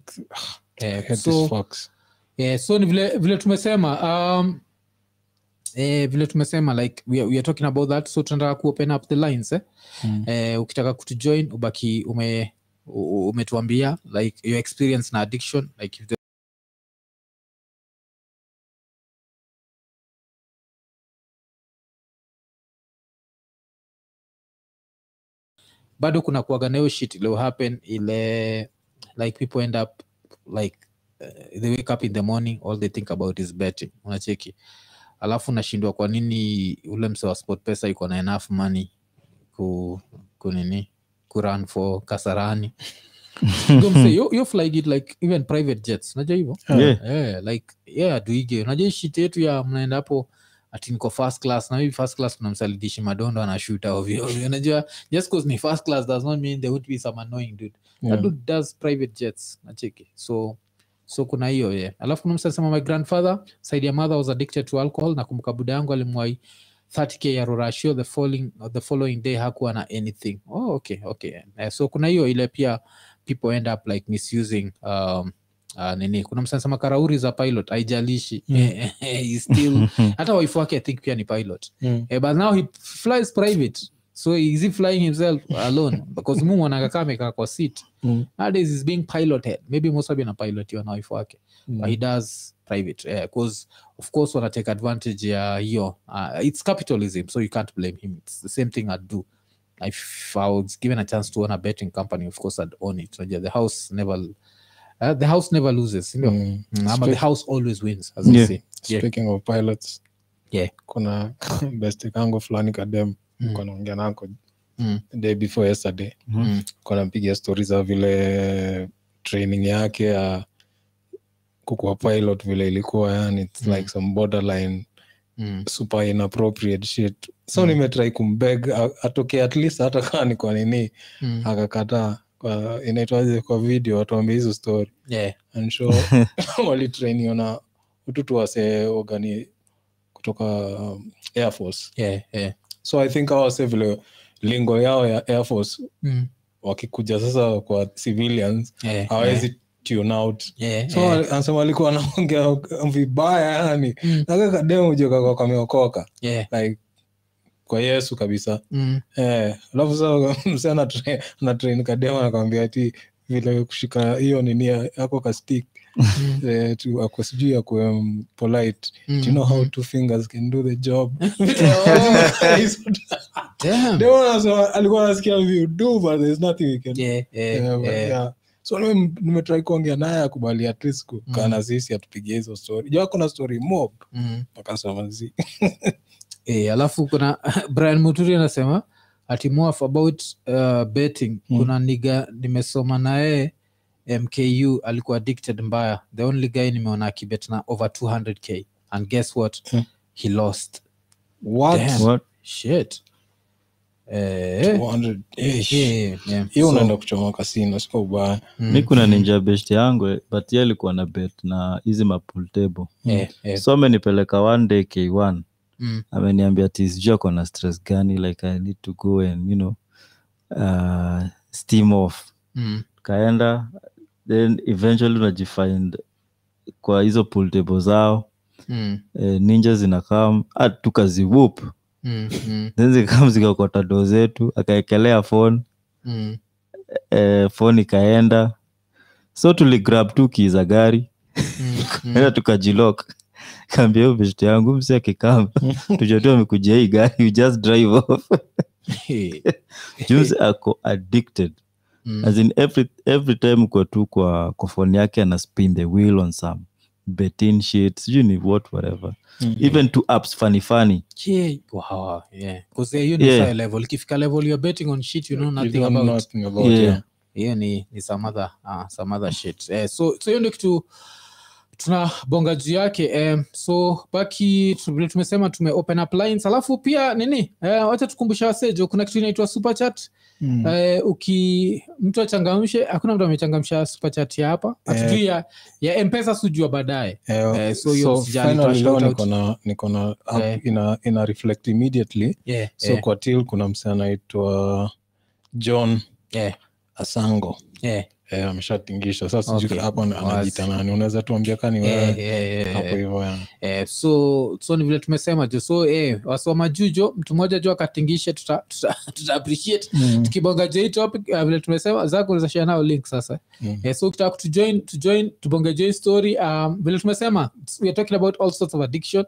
Speaker 2: [sighs]
Speaker 1: eh, so,
Speaker 2: these fucks
Speaker 1: eh, so ni vile, vile tumesema um, eh, vile tumesema like we are, we are talking about that so tunataka kuopen up the lines eh?
Speaker 2: Mm.
Speaker 1: eh, ukitaka kutujoin ubaki ume umetuambia like your experience na addiction like if the bado kuna kuaga nayo shit ilio happen ile like people end up like uh, they wake up in the morning all they think about is betting unacheki alafu nashindwa kwa nini ule mse wa sport pesa iko na enough money ku, ku kuran ku for kasarani. [laughs] Go mse, you, you fly it like even private jets unajua hivo
Speaker 3: yeah.
Speaker 1: Yeah, like yeah duige unajua shit yetu ya mnaenda hapo ati niko first class na maybe first class kuna msalidishi madondo anashuta ovyo ovyo. Unajua just cause ni first class does not mean there would be some annoying dude.
Speaker 2: Yeah.
Speaker 1: that dude does private jets nacheki so so kuna hiyo yeah. alafu kuna mtu alisema my grandfather side ya mother was addicted to alcohol na kumbuka buda yangu alimwai 30k ya rorashio the following, the following day hakuwa na anything oh, okay okay Eh, so kuna hiyo ile pia people end up like misusing um, uh, nini kuna msanasema anasema karauri za pilot aijalishi
Speaker 2: Mm. [laughs]
Speaker 1: Still [laughs] hata waifu wake i think pia ni pilot
Speaker 2: Mm.
Speaker 1: Eh, but now he flies private so is he flying himself alone [laughs] because mungu mwanakakaa amekaa kwa seat
Speaker 2: Mm.
Speaker 1: nowadays is being piloted maybe mosabi anapilotiwa na wife wake
Speaker 2: Mm.
Speaker 1: but he does private yeah, cause of course wana take advantage ya hiyo uh, it's capitalism so you can't blame him it's the same thing i'd do if i was given a chance to own a betting company of course i'd own it yeah, the house never uh, the house never loses ndio
Speaker 2: Mm.
Speaker 1: mm. ama the house always wins as
Speaker 3: yeah.
Speaker 1: I say yeah.
Speaker 2: speaking of pilots
Speaker 1: Yeah.
Speaker 2: kuna [laughs] best kango fulani kadem
Speaker 1: Mm.
Speaker 2: kanaongea nako
Speaker 1: Mm.
Speaker 2: day before yesterday
Speaker 1: Mm.
Speaker 2: kwa stori za vile training yake ya kukuwa pilot vile ilikuwa yani it's
Speaker 1: Mm.
Speaker 2: like some borderline
Speaker 1: Mm.
Speaker 2: super inappropriate shit so
Speaker 1: Mm.
Speaker 2: nimetrai kumbeg atokee atoke at least hata kaa ni kwa nini
Speaker 1: Mm.
Speaker 2: akakataa inaitwaje kwa video watuambia hizo story
Speaker 1: Yeah.
Speaker 2: and [laughs] [laughs] walitrainiwa na ututu wase ogani kutoka um, air force
Speaker 1: Yeah. Yeah.
Speaker 2: So i think awase vile lingo yao ya air force
Speaker 1: Mm.
Speaker 2: wakikuja sasa kwa civilians
Speaker 1: Yeah.
Speaker 2: tune out
Speaker 1: Yeah.
Speaker 2: so
Speaker 1: Yeah.
Speaker 2: anasema alikuwa anaongea vibaya yani
Speaker 1: Mm.
Speaker 2: nakakademujokakwa kameokoka
Speaker 1: Yeah.
Speaker 2: like kwa yesu kabisa
Speaker 1: Mm.
Speaker 2: eh, alafu sa [laughs] mse anatrain kadema nakwambia ti vile kushika hiyo nini yako kastik [laughs] ako sijui akue um, polite
Speaker 1: Mm.
Speaker 2: do you know how two fingers can do the job [laughs] [laughs] anasema alikuwa nasikia we do but there's nothing we can
Speaker 1: Yeah. Yeah.
Speaker 2: Yeah, but
Speaker 1: Yeah.
Speaker 2: yeah. so nimetrai kuongea naye akubali at least kukaa
Speaker 1: Mm.
Speaker 2: na sisi atupigia hizo story jua kuna story mob
Speaker 1: Mm.
Speaker 2: akasema zi
Speaker 1: Eh, alafu kuna brian muturi anasema ati more about uh, betting
Speaker 2: Mm.
Speaker 1: kuna niga nimesoma naye mku alikuwa addicted mbaya. The only guy nimeona akibet na over 200k and guess what?
Speaker 2: Hmm.
Speaker 1: he lost.
Speaker 2: What?
Speaker 1: Damn.
Speaker 3: What?
Speaker 1: shit. Eh,
Speaker 2: 200 eh,
Speaker 1: yeah, yeah.
Speaker 2: hiyo
Speaker 1: So,
Speaker 2: unaenda kuchoma kasino sio ubaya
Speaker 1: mm,
Speaker 3: mi kuna ninja best yangu but ye alikuwa na bet na hizi mapul table.
Speaker 1: Eh, eh,
Speaker 3: so amenipeleka one day k1
Speaker 1: mm,
Speaker 3: ameniambia ti sijui ako na stress gani? Like i need to go and you know uh, steam off.
Speaker 1: Mm,
Speaker 3: kaenda then eventually unajifind kwa hizo pool table zao.
Speaker 1: Mm,
Speaker 3: eh, ninja zinakam tukaziwup
Speaker 1: mm, mm,
Speaker 3: then zikam zikakota doo zetu akaekelea phone.
Speaker 1: Mm,
Speaker 3: eh, phone ikaenda. So tuligrab tu kii za gari.
Speaker 1: Mm, mm.
Speaker 3: tukajilok. Kaambia hiyo beshte yangu msi akikam. [laughs] Tujatua amekujia hii gari you just drive off.
Speaker 1: Eh, [laughs]
Speaker 3: ako addicted
Speaker 1: mm,
Speaker 3: as in every, every time kwa tu kwa, kwa phone yake ana spin the wheel on some betin shit sijui ni what whatever. Even to apps funny funny.
Speaker 1: Yeah, wow, yeah.
Speaker 3: Yeah.
Speaker 1: level. Ikifika level you're betting on shit you know nothing
Speaker 2: you
Speaker 1: about
Speaker 2: nothing about
Speaker 3: Yeah.
Speaker 2: yeah.
Speaker 1: hiyo ni, ni some other, uh, some other shit. Eh, so so hiyo ndio kitu tuna bonga juu yake. Eh, so baki vile tumesema tume open up lines. Alafu pia nini? Eh, wacha tukumbusha wasejo kuna kitu inaitwa super chat
Speaker 2: Mm.
Speaker 1: uh, uki mtu achangamshe hakuna mtu amechangamsha superchat hapa. Hatujui ya, ya mpesa sujua baadaye.
Speaker 2: Eh,
Speaker 1: Eh, so
Speaker 2: so niko na app
Speaker 1: Eh.
Speaker 2: ina, ina reflect immediately.
Speaker 1: Yeah,
Speaker 2: so
Speaker 1: yeah,
Speaker 2: kwa til kuna msee anaitwa john
Speaker 1: yeah,
Speaker 2: asango.
Speaker 1: Yeah,
Speaker 2: eh, ameshatingisha. Sasa
Speaker 1: Okay.
Speaker 2: hapo
Speaker 1: anajita
Speaker 2: nani? Unaweza tuambia kani wewe? Hapo hivyo
Speaker 1: Eh, so so ni vile tumesema jo so eh, wasoma jujo mtu mmoja jo akatingishe tuta, tuta, tuta appreciate. Tukibonga jo hii topic uh, vile tumesema zako unaweza share nao link sasa.
Speaker 2: Mm.
Speaker 1: eh, so ukitaka kutujoin tujoin tubonge join story. Um, vile tumesema we are talking about all sorts of addiction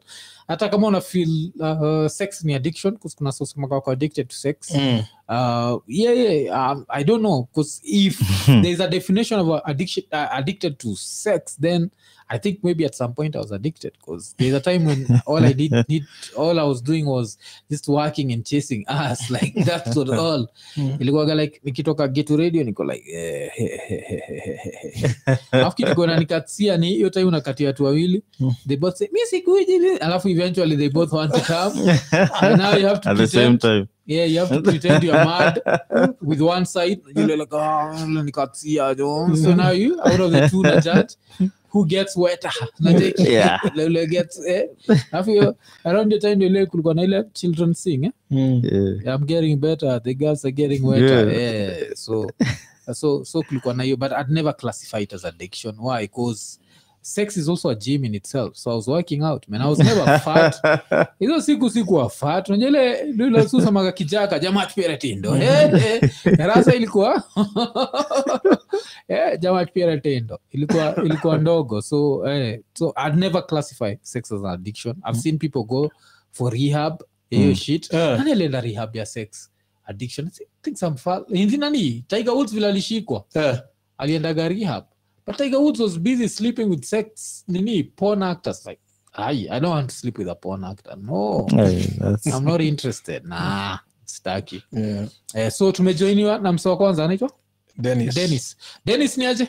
Speaker 1: hata kama una feel uh, sex ni addiction kuna sosemaga wako addicted to sex
Speaker 2: Mm.
Speaker 1: uh, yeah, yeah, um, I don't know because if [laughs] there's a definition of addiction, uh, addicted to sex, then I think maybe at some point I was addicted because there's a time when all I did, [laughs] need all I was doing was just working and chasing ass [laughs] like that's what [laughs] all.
Speaker 2: Mm.
Speaker 1: Ilikuwaga like nikitoka getu radio niko like eh, alafu kitu kona nikatia ni hiyo time unakatia watu wawili.
Speaker 2: Mm.
Speaker 1: they both say mi sikuji mi-" alafu eventually they both want to come. And now you have to
Speaker 3: at the same time.
Speaker 1: Yeah you have to pretend you're mad with one side. You're like oh nikatia so now you out of the two na judge who gets wetter. [laughs] Na take [laughs] gets eh? Alafu hiyo around the time ndio ile kulikuwa na ile children sing eh?
Speaker 2: Mm.
Speaker 3: yeah.
Speaker 1: I'm getting better the girls are getting wetter
Speaker 3: Yeah.
Speaker 1: yeah, so so so kulikuwa na hiyo but I'd never classify it as addiction. Why? Because sex is also a gym in itself so I was working out man. I was never fat. [laughs] Hizo siku sikuwa fat. Unajua ile kijaka jamaa tupere tindo eh, eh. ilikuwa yeah, [laughs] jamaa tindo ilikuwa ilikuwa ndogo. So eh, so I'd never classify sex as an addiction. I've seen people go for rehab hiyo
Speaker 3: Mm.
Speaker 1: shit.
Speaker 2: Eh.
Speaker 1: anelenda rehab ya sex? Addiction? I think some fa- nani tiger woods vile alishikwa.
Speaker 2: Eh.
Speaker 1: aliendaga rehab but tiger woods was busy sleeping with sex nini porn actors. Like I, I don't want to sleep with a porn actor. No.
Speaker 3: Hey,
Speaker 1: i'm not interested. Nah sitaki.
Speaker 2: Yeah.
Speaker 1: eh, so tumejoiniwa na mse wa kwanza anaitwa?
Speaker 2: Dennis.
Speaker 1: denis denis ni aje